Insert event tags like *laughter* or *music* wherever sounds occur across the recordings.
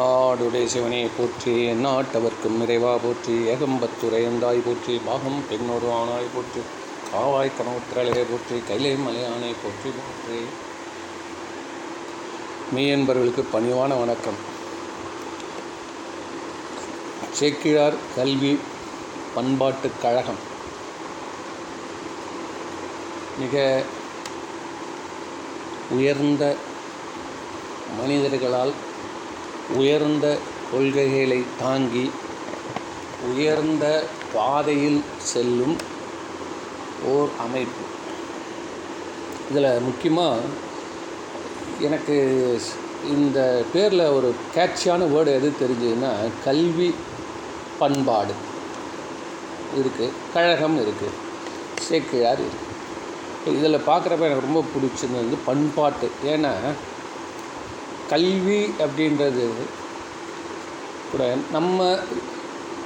தென்னாடுடைய சிவனே போற்றி எந்நாட்டவர்க்கும் இறைவா போற்றி ஏகம்பத்துரையந்தாய் போற்றி பாகம் பெண்ணொரு ஆனாய் போற்றி காவாய் கனவுத்திரலையை போற்றி கைலை மலையானை போற்றி போற்றி. மெய்யன்பர்களுக்கு பணிவான வணக்கம். சேக்கிழார் கல்வி பண்பாட்டுக் கழகம். மிக உயர்ந்த மனிதர்களால் உயர்ந்த கொள்கைகளை தாங்கி உயர்ந்த பாதையில் செல்லும் ஓர் அமைப்பு. இதில் முக்கியமாக எனக்கு இந்த பேரில் ஒரு கேட்சியான வேர்டு எது தெரிஞ்சதுன்னா கல்வி பண்பாடு. இருக்குது கழகம் இருக்குது சேக்கிழார் இருக்குது இதில் பார்க்குறப்ப எனக்கு ரொம்ப பிடிச்சது வந்து பண்பாட்டு. ஏன்னா கல்வி அப்படின்றது கூட நம்ம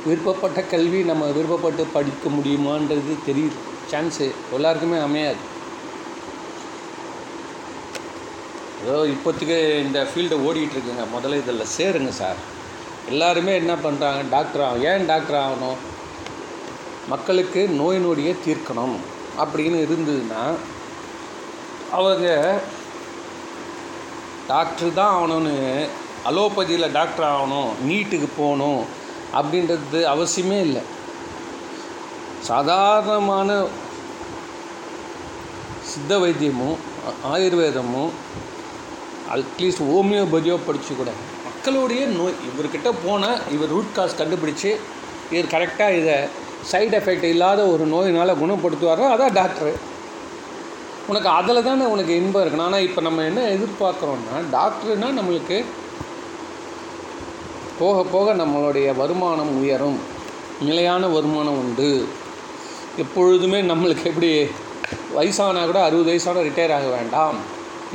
விருப்பப்பட்ட கல்வி நம்ம விருப்பப்பட்டு படிக்க முடியுமான்றது தெரியுது. சான்ஸு எல்லாருக்குமே அமையாது. ஏதோ இப்போதைக்கு இந்த ஃபீல்டை ஓடிக்கிட்டு இருக்குங்க. முதல்ல இதில் சேருங்க சார். எல்லாருமே என்ன பண்ணுறாங்க டாக்டர் ஆகும் ஏன் டாக்டர் ஆகணும்? மக்களுக்கு நோய் நொடியை தீர்க்கணும் அப்படின்னு இருந்ததுன்னா அவங்க டாக்டர் தான் ஆகணும்னு அலோபதியில் டாக்டர் ஆகணும் நீட்டுக்கு போகணும் அப்படின்றது அவசியமே இல்லை. சாதாரணமான சித்த வைத்தியமும் ஆயுர்வேதமும் அட்லீஸ்ட் ஹோமியோபதியோ படித்து கூட மக்களுடைய நோய் இவர்கிட்ட போனால் இவர் ரூட் காஸ் கண்டுபிடிச்சி இவர் கரெக்டாக இதை சைடு எஃபெக்ட் இல்லாத ஒரு நோயினால் குணப்படுத்துவாரோ அதான் டாக்டரு. உனக்கு அதில் தானே உனக்கு இன்பம் இருக்கணும். ஆனால் இப்போ நம்ம என்ன எதிர்பார்க்குறோன்னா டாக்டர்னா நம்மளுக்கு போக போக நம்மளுடைய வருமானம் உயரும். நிலையான வருமானம் உண்டு. எப்பொழுதுமே நம்மளுக்கு எப்படி வயசானா கூட அறுபது வயசான ரிட்டையர் ஆக வேண்டாம்.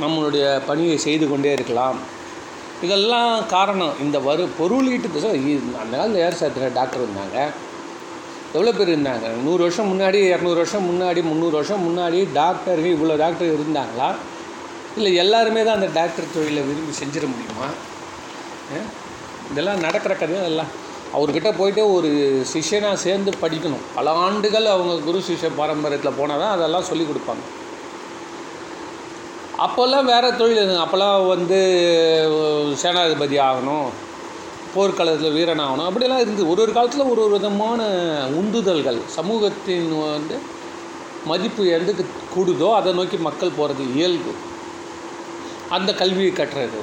நம்மளுடைய பணியை செய்து கொண்டே இருக்கலாம். இதெல்லாம் காரணம். இந்த வரு பொருளீட்டு அந்த காலத்தில் ஏர் சாத்திர டாக்டர் இருந்தாங்க. எவ்வளோ பேர் இருந்தாங்க? நூறு வருஷம் முன்னாடி இரநூறு வருஷம் முன்னாடி முந்நூறு வருஷம் முன்னாடி டாக்டர்கள் இவ்வளோ டாக்டர் இருந்தாங்களா? இல்லை எல்லாருமே தான் அந்த டாக்டர் தொழிலை விரும்பி செஞ்சிட முடியுமா? இதெல்லாம் நடக்கிற கதையும் அதெல்லாம் அவர்கிட்ட போயிட்டு ஒரு சிஷ்யனாக சேர்ந்து படிக்கணும். பல ஆண்டுகள் அவங்க குரு சிஷ்ய பாரம்பரியத்தில் போனால் தான் அதெல்லாம் சொல்லிக் கொடுப்பாங்க. அப்போல்லாம் வேறு தொழில் அப்போல்லாம் வந்து சேனாதிபதி ஆகணும். போர்க்களத்தில் வீரன் ஆகணும் அப்படிலாம் இருந்தது ஒரு ஒரு காலத்தில் ஒரு ஒரு விதமான உந்துதல்கள். சமூகத்தின் வந்து மதிப்பு எதுக்கு கூடுதோ அதை நோக்கி மக்கள் போகிறது இயல்பு. அந்த கல்வியை கட்டுறது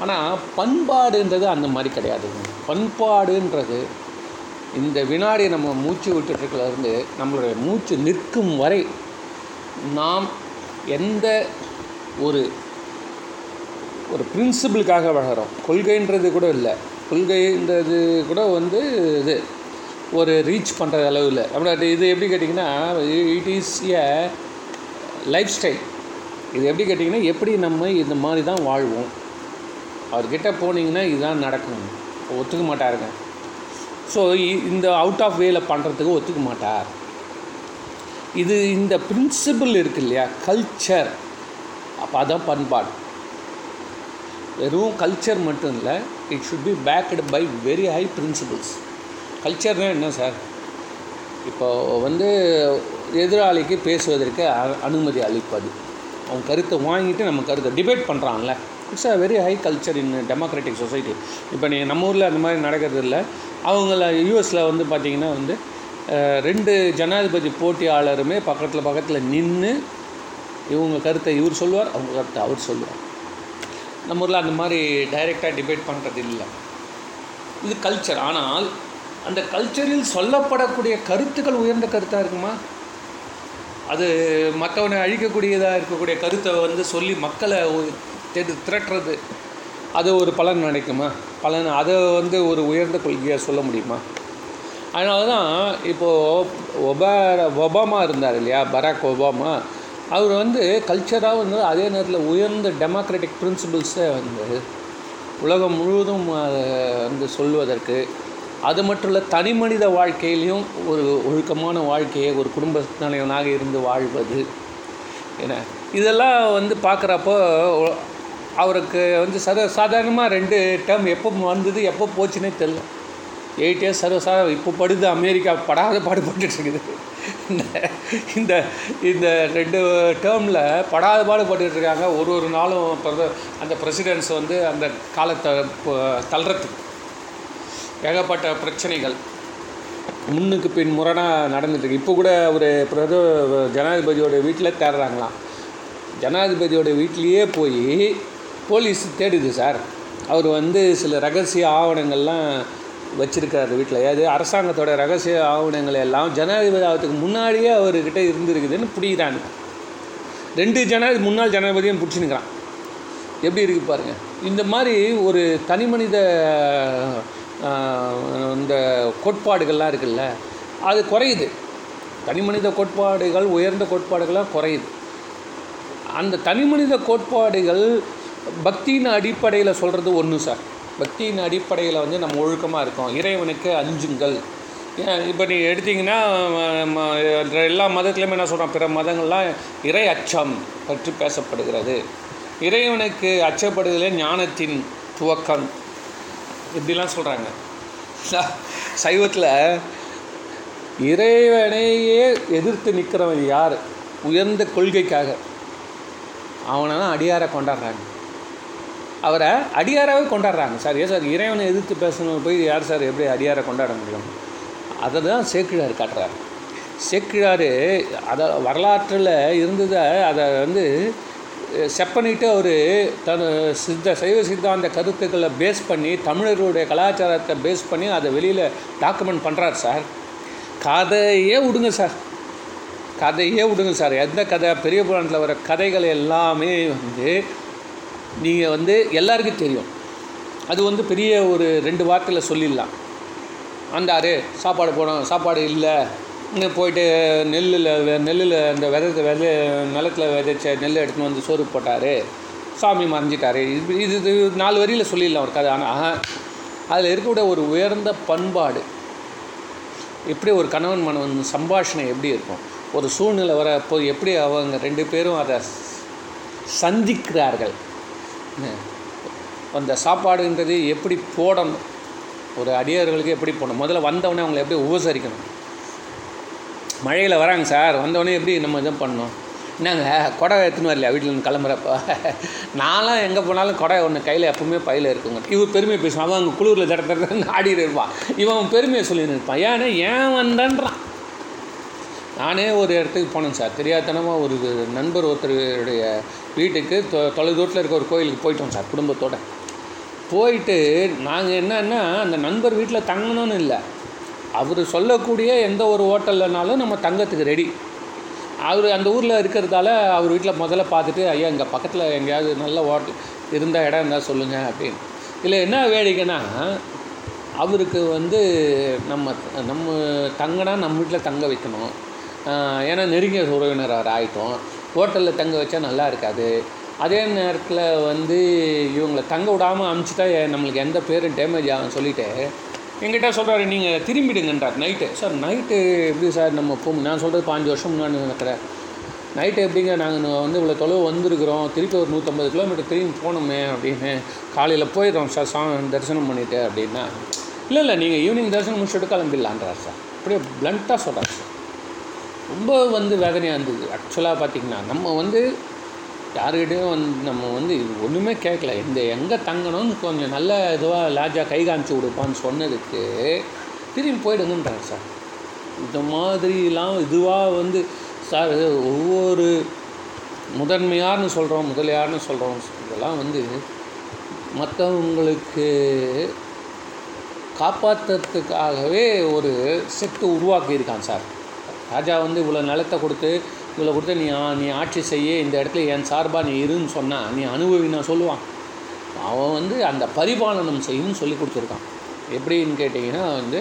ஆனால் பண்பாடுன்றது அந்த மாதிரி கிடையாது. பண்பாடுன்றது இந்த வினாடி நம்ம மூச்சு விட்டுட்டுருக்கலேருந்து நம்மளுடைய மூச்சு நிற்கும் வரை நாம் எந்த ஒரு ஒரு பிரின்சிபிளுக்காக வளர்கிறோம் கொள்கைன்றது கூட இல்லை. கொள்கைன்றது கூட வந்து இது ஒரு ரீச் பண்ணுற அளவில். அப்படி இது எப்படி கேட்டிங்கன்னா it is a life style இது எப்படி கேட்டிங்கன்னா எப்படி நம்ம இந்த மாதிரி தான் வாழ்வோம். அவர்கிட்ட போனீங்கன்னா இதுதான் நடக்கும் ஒத்துக்க மாட்டாருங்க. ஸோ இந்த அவுட் ஆஃப் வேல பண்ணுறதுக்கு ஒத்துக்க மாட்டார். இது இந்த பிரின்சிபிள் இருக்கு இல்லையா? கல்ச்சர் அப்போ அதான் பண்பாடு. வெறும் கல்ச்சர் மட்டும் இல்லை it should be backed by very high principles கல்ச்சர்னால் என்ன சார் இப்போ வந்து எதிராளிக்கு பேசுவதற்கு அனுமதி அளிப்பது. அவன் கருத்தை வாங்கிட்டு நம்ம கருத்தை debate பண்ணுறான்ல it's a very high culture in democratic society இப்போ நீங்கள் நம்ம ஊரில் அந்த மாதிரி நடக்கிறது இல்லை அவங்கள யூஎஸில் வந்து பார்த்திங்கன்னா வந்து ரெண்டு ஜனாதிபதி போட்டியாளருமே பக்கத்தில் பக்கத்தில் நின்று இவங்க கருத்தை இவர் சொல்லுவார் அவங்க கருத்தை அவர் சொல்லுவார். நம்ம ஊரில் அந்த மாதிரி டைரெக்டாக டிபேட் பண்ணுறது இல்லை. இது கல்ச்சர் ஆனால் அந்த கல்ச்சரில் சொல்லப்படக்கூடிய கருத்துக்கள் உயர்ந்த கருத்தாக இருக்குமா? அது மற்றவனை அழிக்கக்கூடியதாக இருக்கக்கூடிய கருத்தை வந்து சொல்லி மக்களை தெரு திரட்டுறது. அது ஒரு பலன் நினைக்குமா? பலன் அதை வந்து ஒரு உயர்ந்த கொள்கையாக சொல்ல முடியுமா? அதனால தான் இப்போது ஒபா ஒபாமா இருந்தார் இல்லையா? பராக் ஒபாமா அவர் வந்து கல்ச்சராக வந்து அதே நேரத்தில் உயர்ந்த டெமோக்ராட்டிக் பிரின்சிபிள்ஸை வந்து உலகம் முழுவதும் வந்து சொல்வதற்கு அது மட்டும் இல்லை தனி மனித வாழ்க்கையிலையும் ஒரு ஒழுக்கமான வாழ்க்கையை ஒரு குடும்ப தலைவனாக இருந்து வாழ்வது என. இதெல்லாம் வந்து பார்க்குறப்போ அவருக்கு வந்து சர்வ சாதாரணமாக ரெண்டு டேர்ம் எப்போ வந்தது எப்போ போச்சுன்னே தெரில எயிட் இயர்ஸ் சர்வசாதாரண இப்போ படுது அமெரிக்கா படாத பாடுபட்டுருக்குது இந்த இந்த இந்த ரெண்டு டேர்மில் படாத பாடுபட்டுட்டு இருக்காங்க. ஒரு ஒரு நாளும் அந்த பிரசிடென்ட்ஸ் வந்து அந்த காலத்தை தள்ளுறதுக்கு. ஏகப்பட்ட பிரச்சனைகள். முன்னுக்கு பின் முரணாக நடந்துட்டுருக்கு இப்போ கூட ஒரு பிரத ஜனாதிபதியோட வீட்டில் தேடுறாங்களாம். ஜனாதிபதியோட வீட்லேயே போய் போலீஸ் தேடுது சார். அவர் வந்து சில ரகசிய ஆவணங்கள்லாம் வச்சுருக்காரு வீட்டில். அது அரசாங்கத்தோட ரகசிய ஆவணங்கள் எல்லாம் ஜனாதிபதி ஆகிறதுக்கு முன்னாடியே அவர்கிட்ட இருந்திருக்குதுன்னு பிடிக்கிறாங்க ரெண்டு ஜனாதிபதி முன்னாள் ஜனாதிபதியும் பிடிச்சினுக்கிறான் எப்படி இருக்குது பாருங்கள் இந்த மாதிரி ஒரு தனி மனித இந்த கோட்பாடுகள்லாம் இருக்குல்ல அது குறையுது. தனி மனித கோட்பாடுகள் உயர்ந்த கோட்பாடுகள்லாம் குறையுது. அந்த தனி மனித கோட்பாடுகள் பக்தியின் அடிப்படையில் சொல்கிறது ஒன்று சார். பக்தியின் அடிப்படையில் வந்து நம்ம ஒழுக்கமாக இருக்கோம். இறைவனுக்கு அஞ்சுங்கள். இப்போ நீ எடுத்தீங்கன்னா எல்லா மதத்துலையுமே என்ன சொல்கிறோம் பிற மதங்கள்லாம் இறை அச்சம் பற்றி பேசப்படுகிறது. இறைவனுக்கு அச்சப்படுதலே ஞானத்தின் துவக்கம். இப்படிலாம் சொல்கிறாங்க *laughs* சைவத்தில் இறைவனையே எதிர்த்து நிற்கிறவன் யார்? உயர்ந்த கொள்கைக்காக. அவனை தான் அடியாரை கொண்டாடுறாங்க. அவரை அடியாராகவே கொண்டாடுறாங்க. சார் ஏன் சார் இறைவனை எதிர்த்து பேசணும் போய் யார் சார் எப்படி அடியாரை கொண்டாட முடியும்? அதை தான் சேக்கிழார் காட்டுறாரு. சேக்கிழார் அதை வரலாற்றில் இருந்ததை அதை வந்து செப்பனிட்டு அவர் தன் சித்த சைவ சித்தாந்த கருத்துக்களை பேஸ் பண்ணி தமிழர்களுடைய கலாச்சாரத்தை பேஸ் பண்ணி அதை வெளியில் டாக்குமெண்ட் பண்ணுறார் சார். கதையே விடுங்க சார். கதையே விடுங்க சார். எந்த கதை? பெரிய புராணத்தில் வர கதைகள் எல்லாமே வந்து நீங்கள் வந்து எல்லாருக்கும் தெரியும். அது வந்து பெரிய ஒரு ரெண்டு வார்த்தையில் சொல்லிடலாம். வந்தார் சாப்பாடு போனோம் சாப்பாடு இல்லை. போயிட்டு நெல்லில் நெல்லில் அந்த விதத்தை வித நிலத்தில் விதைச்ச நெல் எடுத்துன்னு வந்து சோறு போட்டார். சாமி மறைஞ்சிட்டாரு. இது இது இது நாலு வரியில் சொல்லிடலாம் ஒரு கதை. ஆனால் அதில் இருக்கக்கூடிய ஒரு உயர்ந்த பண்பாடு. எப்படி ஒரு கணவன் மனவன் சம்பாஷணை எப்படி இருக்கும்? ஒரு சூழ்நிலை வர அப்போ எப்படி அவங்க ரெண்டு பேரும் அதை சந்திக்கிறார்கள்? அந்த சாப்பாடுன்றது எப்படி போடணும்? ஒரு அடியார்களுக்கு எப்படி போடணும்? முதல்ல வந்தவொடனே அவங்களை எப்படி உபசரிக்கணும்? மழையில் வராங்க சார். வந்தவொடனே எப்படி நம்ம இதை பண்ணணும்? என்னங்க கொடை எடுத்துன்னு வரலையா வீட்டில் கிளம்புறப்போ கிளம்புறப்ப? நான்லாம் எங்கே போனாலும் கொடை ஒன்று கையில் எப்பவுமே பையில் இருக்குங்க. இவர் பெருமையை பேசுவான். அவன் அங்கே குளிரில் தட தட ஆடிட்டு இருப்பான். இவன் பெருமையை சொல்லி இருப்பான். ஏன்னா ஏன் வந்தன்றான்? நானே ஒரு இடத்துக்கு போனேன் சார். தெரியாதனமாக ஒரு நண்பர் ஒருத்தருடைய வீட்டுக்கு தொ தொலைதூரத்தில் இருக்க ஒரு கோயிலுக்கு போயிட்டோம் சார் குடும்பத்தோட. போயிட்டு நாங்கள் என்னன்னா அந்த நண்பர் வீட்டில் தங்கணும்னு இல்லை. அவர் சொல்லக்கூடிய எந்த ஒரு ஹோட்டல்லனாலும் நம்ம தங்கத்துக்கு ரெடி அவர் அந்த ஊரில் இருக்கிறதால அவர் வீட்டில் முதல்ல பார்த்துட்டு ஐயா இங்கே பக்கத்தில் எங்கேயாவது நல்ல ஹோட்டல் இருந்த இடம் இருந்தால் சொல்லுங்கள் அப்படின்னு. இல்லை என்ன வேடிக்கைன்னா அவருக்கு வந்து நம்ம நம்ம தங்கினா நம்ம வீட்டில் தங்க வைக்கணும். ஏன்னா நெருங்கிய உறவினர் அவர் ஆகிட்டோம் ஹோட்டலில் தங்க வச்சா நல்லா இருக்காது. அதே நேரத்தில் வந்து இவங்களை தங்க விடாமல் அமுச்சிட்டா நம்மளுக்கு எந்த பேரும் டேமேஜ் ஆகும் சொல்லிவிட்டு எங்கிட்ட சொல்கிறாரு நீங்கள் திரும்பிடுங்கன்றார் நைட்டு. சார் நைட்டு எப்படி சார் நம்ம போகும் நான் சொல்கிறது பாஞ்சு வருஷம் முன்னாடி நினைக்கிறேன் நைட்டு எப்படிங்க நாங்கள் வந்து இவ்வளோ தொலைவு வந்திருக்கிறோம். திருப்பி ஒரு நூற்றம்பது கிலோமீட்டர் திரும்பி போகணுமே அப்படின்னு காலையில் போயிடுறோம் சார் சா தரிசனம் பண்ணிவிட்டு அப்படின்னா. இல்லை இல்லை நீங்கள் ஈவினிங் தரிசனம் முடிச்சுட்டு கிளம்பிடலான்றார் சார். அப்படியே பிளண்ட்டாக சொல்கிறார் சார். ரொம்ப வந்து வேதனையாக இருந்தது. ஆக்சுவலாக பார்த்தீங்கன்னா நம்ம வந்து யாருக்கிட்டையும் வந்து நம்ம வந்து இது ஒன்றுமே கேட்கல இந்த எங்கே தங்கணும்னு கொஞ்சம் நல்ல இதுவாக லாஜாக கை காமிச்சு கொடுப்பான்னு சொன்னதுக்கு திரும்பி போயிடுங்கன்றாங்க சார். இந்த மாதிரிலாம் இதுவாக வந்து சார் ஒவ்வொரு முதன்மையார்னு சொல்கிறோம் முதலியார்னு சொல்கிறோம் இதெல்லாம் வந்து மற்றவங்களுக்கு காப்பாற்றுறதுக்காகவே ஒரு செட்டு உருவாக்கியிருக்கான் சார். ராஜா வந்து இவ்வளோ நிலத்தை கொடுத்து இவ்வளோ கொடுத்து நீ நீ ஆட்சி செய்ய இந்த இடத்துல என் சார்பாக நீ இருன்னு சொன்னால் நீ அனுபவி நான் சொல்லுவான். அவன் வந்து அந்த பரிபாலனம் செய்யணும்னு சொல்லி கொடுத்துருக்கான். எப்படின்னு கேட்டிங்கன்னா வந்து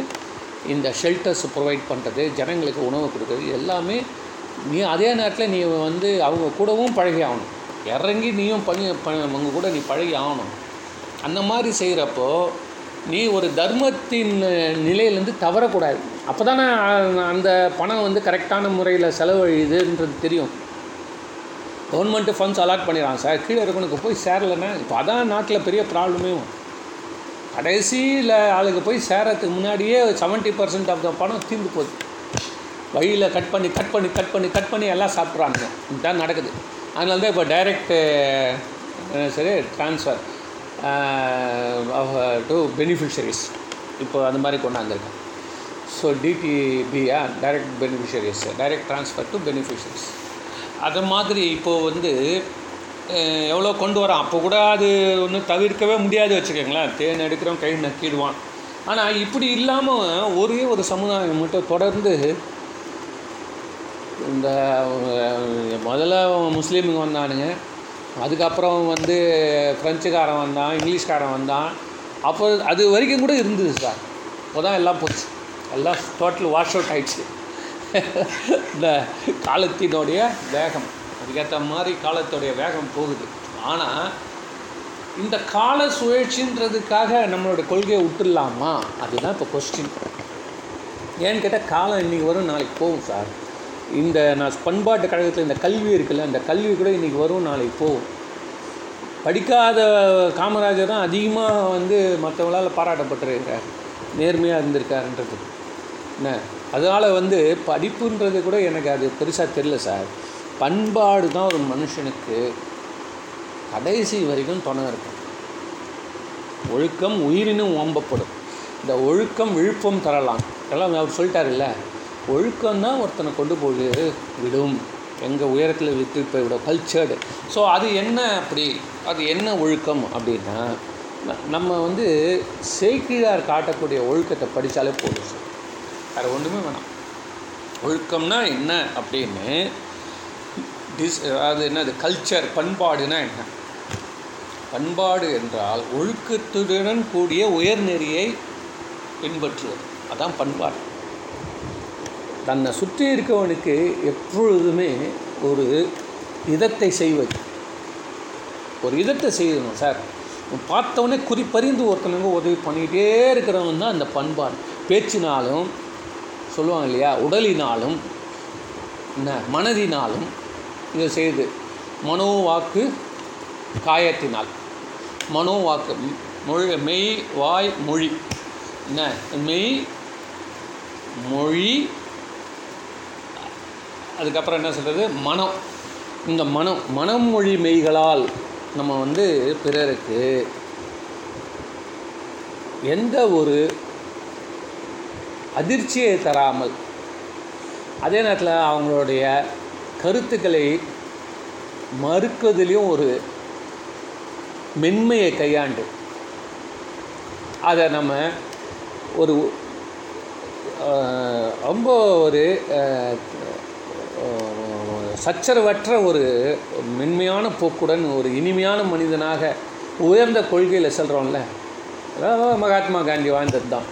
இந்த ஷெல்டர்ஸ் ப்ரொவைட் பண்ணுறது ஜனங்களுக்கு உணவு கொடுக்குறது எல்லாமே நீ அதே நேரத்தில் நீ வந்து அவங்க கூடவும் பழகி ஆகணும். இறங்கி நீயும் பண்ணி ப அவங்க கூட நீ பழகி ஆகணும். அந்த மாதிரி செய்கிறப்போ நீ ஒரு தர்மத்தின் நிலையிலேருந்து தவறக்கூடாது. அப்போ தானே அந்த பணம் வந்து கரெக்டான முறையில் செலவழியுதுன்றது தெரியும். கவர்மெண்ட்டு ஃபண்ட்ஸ் அலாட் பண்ணிடுறான் சார். கீழே இருக்கவனுக்கு போய் சேரலைன்னா இப்போ அதான் நாட்டில் பெரிய ப்ராப்ளமே கடைசியில் ஆளுக்கு போய் சேரத்துக்கு முன்னாடியே செவன்ட்டி பர்சன்ட் ஆஃப் த பணம் தீர்ந்து போகுது. வழியில் கட் பண்ணி கட் பண்ணி கட் பண்ணி கட் பண்ணி எல்லாம் சாப்பிட்றாங்க இதுதான் நடக்குது. அதனால தான் இப்போ டைரக்ட் சரி ட்ரான்ஸ்ஃபர் டு பெனிஃபிஷரிஸ் uh, இப்போ அந்த மாதிரி கொண்டாந்துருக்கேன். So டிடிபியா direct beneficiaries direct transfer to beneficiaries அது மாதிரி இப்போது வந்து எவ்வளோ கொண்டு வரான்? அப்போ கூட அது ஒன்றும் தவிர்க்கவே முடியாது வச்சுக்கோங்களேன். தேன் எடுக்கிறோம் கை நக்கிடுவான். ஆனால் இப்படி இல்லாமல் ஒரே ஒரு சமுதாயம் மட்டும் தொடர்ந்து இந்த முதல்ல முஸ்லீமுங்க வந்தானுங்க. அதுக்கப்புறம் வந்து ஃப்ரெஞ்சுக்காரன் வந்தான் இங்கிலீஷ்காரன் வந்தான். அப்போ அது வரைக்கும் கூட இருந்தது சார் இப்போ தான் எல்லாம் போச்சு. எல்லாம் டோட்டல் வாஷ் அவுட் ஆகிடுச்சு இந்த காலத்தினுடைய வேகம். அதுக்கேற்ற மாதிரி காலத்துடைய வேகம் போகுது. ஆனால் இந்த கால சுழற்சின்றதுக்காக நம்மளோட கொள்கையை விட்டுடலாமா? அதுதான் இப்போ கொஸ்டின் ஏன்னு கேட்டால் காலம் இன்றைக்கி வரும் நாளைக்கு போகும் சார் இந்த நான் பண்பாட்டு கழகத்தில் இந்த கல்வி இருக்குல்ல அந்த கல்வி கூட இன்றைக்கி வரும் நாளைக்கு போகும். படிக்காத காமராஜர் தான் அதிகமாக வந்து மற்றவங்களால் பாராட்டப்பட்டிருக்கிறார். நேர்மையாக இருந்திருக்காருன்றது. என்ன? அதனால் வந்து படிப்புன்றது கூட எனக்கு அது பெருசாக தெரில சார். பண்பாடு தான் ஒரு மனுஷனுக்கு கடைசி வரைக்கும் துணை இருக்கும். ஒழுக்கம் உயிரினும் ஓம்பப்படும். இந்த ஒழுக்கம் விழுப்பம் தரலாம். எல்லாம் அவர் சொல்லிட்டாருல்ல. ஒழுக்கம் தான் ஒருத்தனை கொண்டு போய் விடும். எங்கள் உயரத்தில் விட்டு போய் கல்ச்சர்டு ஸோ அது என்ன அப்படி? அது என்ன ஒழுக்கம் அப்படின்னா நம்ம வந்து சேக்கிழார் காட்டக்கூடிய ஒழுக்கத்தை படித்தாலே போதும் சார் வேறு ஒன்றுமே வேணாம். ஒழுக்கம்னா என்ன அப்படின்னு டிஸ் அது என்னது? கல்ச்சர் பண்பாடுனா என்ன? பண்பாடு என்றால் ஒழுக்கத்துடன் கூடிய உயர்நெறியை பின்பற்றுவது. அதான் பண்பாடு. தன்னை சுற்றி இருக்கவனுக்கு எப்பொழுதுமே ஒரு இதத்தை செய்வது. ஒரு இதத்தை செய்யணும் சார். பார்த்தவொடனே குறிப்பறிந்து ஒருத்தனுங்க உதவி பண்ணிக்கிட்டே இருக்கிறவன் தான் அந்த பண்பாடு. பேச்சினாலும் சொல்லுவாங்க இல்லையா உடலினாலும் என்ன மனதினாலும் இதை செய்து. மனோ வாக்கு காயத்தினால். மனோ வாக்கு மொழி மெய் வாய் மொழி. என்ன மெய் மொழி அதுக்கப்புறம் என்ன சொல்கிறது மனம். இந்த மனம் மனம் மொழி மெய்களால் நம்ம வந்து பிறருக்கு எந்த ஒரு அதிர்ச்சியை தராமல் அதே நேரத்தில் அவங்களுடைய கருத்துக்களை மறுக்கிறதுலேயும் ஒரு மென்மையை கையாண்டு அதை நம்ம ஒரு ரொம்ப ஒரு சச்சரவற்ற ஒரு மென்மையான போக்குடன் ஒரு இனிமையான மனிதனாக உயர்ந்த கொள்கையில் செல்கிறோம்ல அதாவது மகாத்மா காந்தி வாழ்ந்தது தான்.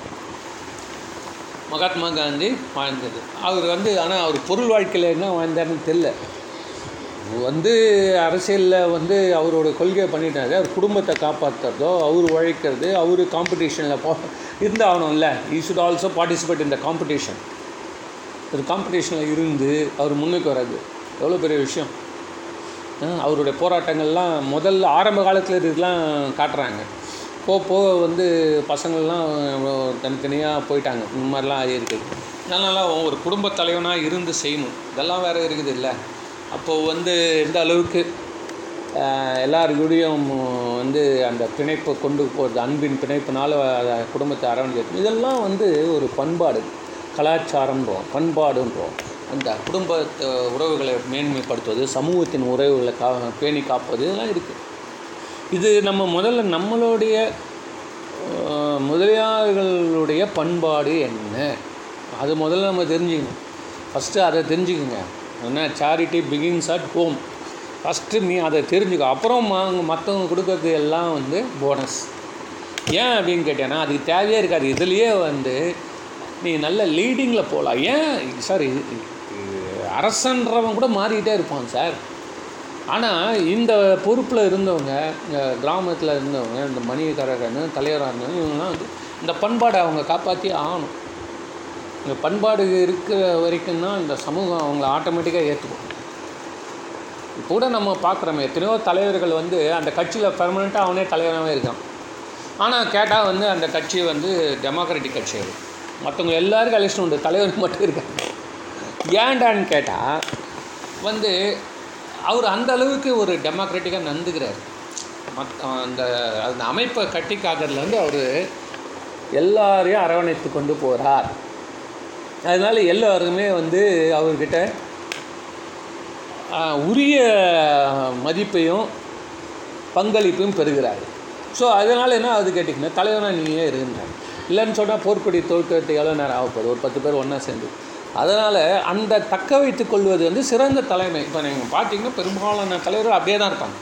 மகாத்மா காந்தி வாழ்ந்தது. அவர் வந்து ஆனால் அவர் பொருள் வாழ்க்கையில் என்ன வாழ்ந்தாருன்னு தெரில வந்து அரசியலில் வந்து அவரோட கொள்கையை பண்ணிட்டாரு. அவர் குடும்பத்தை காப்பாற்றுறதோ அவர் உழைக்கிறது அவர் காம்படிஷனில் போ இருந்தாகணும்ல. ஈ ஷுட் ஆல்சோ பார்ட்டிசிபேட் இந்த காம்படிஷன் ஒரு காம்படிஷனில் இருந்து அவர் முன்னுக்கு வராது எவ்வளோ பெரிய விஷயம்? அவருடைய போராட்டங்கள்லாம் முதல்ல ஆரம்ப காலத்தில் இதெல்லாம் காட்டுறாங்க. போக போக வந்து பசங்கள்லாம் தனித்தனியாக போயிட்டாங்க. இந்த மாதிரிலாம் இருக்குது. அதனால ஒரு குடும்பத் தலைவனாக இருந்து செய்யணும். இதெல்லாம் வேறு இருக்குது இல்லை. அப்போது வந்து எந்த அளவுக்கு ஆஹ், வந்து அந்த பிணைப்பை கொண்டு போகிறது அன்பின் பிணைப்பினால் அதை குடும்பத்தை அரவணைக்கிறது இதெல்லாம் வந்து ஒரு பண்பாடு. கலாச்சாரன்றோம் பண்பாடுன்றோம். அந்த குடும்ப உறவுகளை மேன்மைப்படுத்துவது சமூகத்தின் உறவுகளை கா பேணி காப்பது இதெல்லாம் இருக்குது இது நம்ம முதல்ல நம்மளுடைய முதலியார்களுடைய பண்பாடு என்ன? அது முதல்ல நம்ம தெரிஞ்சுக்கணும். ஃபஸ்ட்டு அதை தெரிஞ்சுக்கோங்க. என்ன? Charity begins at home first நீ அதை தெரிஞ்சுக்கோ. அப்புறம் அவங்க மற்றவங்க கொடுக்கறது எல்லாம் வந்து போனஸ் ஏன் அப்படின்னு கேட்டேன்னா அதுக்கு தேவையே இருக்காது. இதுலேயே வந்து நீ நல்ல லீடிங்கில் போகலாம் ஏன்? சார் இது அரசன்றவன் கூட மாறிக்கிட்டே இருப்பான் சார். ஆனால் இந்த பொறுப்பில் இருந்தவங்க இந்த கிராமத்தில் இருந்தவங்க இந்த மணியக்காரர்னு தலைவராக இருந்தவங்க இவங்கெல்லாம் வந்து இந்த பண்பாடை அவங்க காப்பாற்றி ஆகணும். இந்த பண்பாடு இருக்கிற வரைக்கும் தான் இந்த சமூகம் அவங்கள ஆட்டோமேட்டிக்காக ஏற்றுக்கும் இப்போ கூட நம்ம பார்க்குறோமே எத்தனையோ தலைவர்கள் வந்து அந்த கட்சியில் பெர்மனெண்ட்டாக அவனே தலைவராகவே இருக்கான். ஆனால் கேட்டால் வந்து அந்த கட்சி வந்து டெமோக்ராட்டிக் கட்சி அது. மற்றவங்க எல்லாருக்கும் எலெக்ஷன் உண்டு தலைவர் மட்டும் இருக்காங்க ஏண்டான்னு கேட்டால் வந்து அவர் அந்த அளவுக்கு ஒரு டெமோக்ராட்டிக்காக நந்துக்கிறார் மத் அந்த அந்த அமைப்பை கட்டி காக்கிறதுலேருந்து அவர் எல்லாரையும் அரவணைத்து கொண்டு போகிறார் அதனால் எல்லோருமே வந்து அவர்கிட்ட உரிய மதிப்பையும் பங்களிப்பையும் பெறுகிறார். ஸோ அதனால் என்ன அது கேட்டிங்கன்னா தலைவனாக நீயே இருக்கின்றார் இல்லைன்னு சொன்னால் போர்க்கொடி தோற்கிறதுக்கு எவ்வளோ நேரம் ஆகப்போகுது ஒரு பத்து பேர் ஒன்றா சேர்ந்து. அதனால் அந்த தக்க வைத்துக் கொள்வது வந்து சிறந்த தலைமை. இப்போ நீங்கள் பார்த்தீங்கன்னா பெரும்பாலான தலைவர்கள் அப்படியே தான் இருப்பாங்க.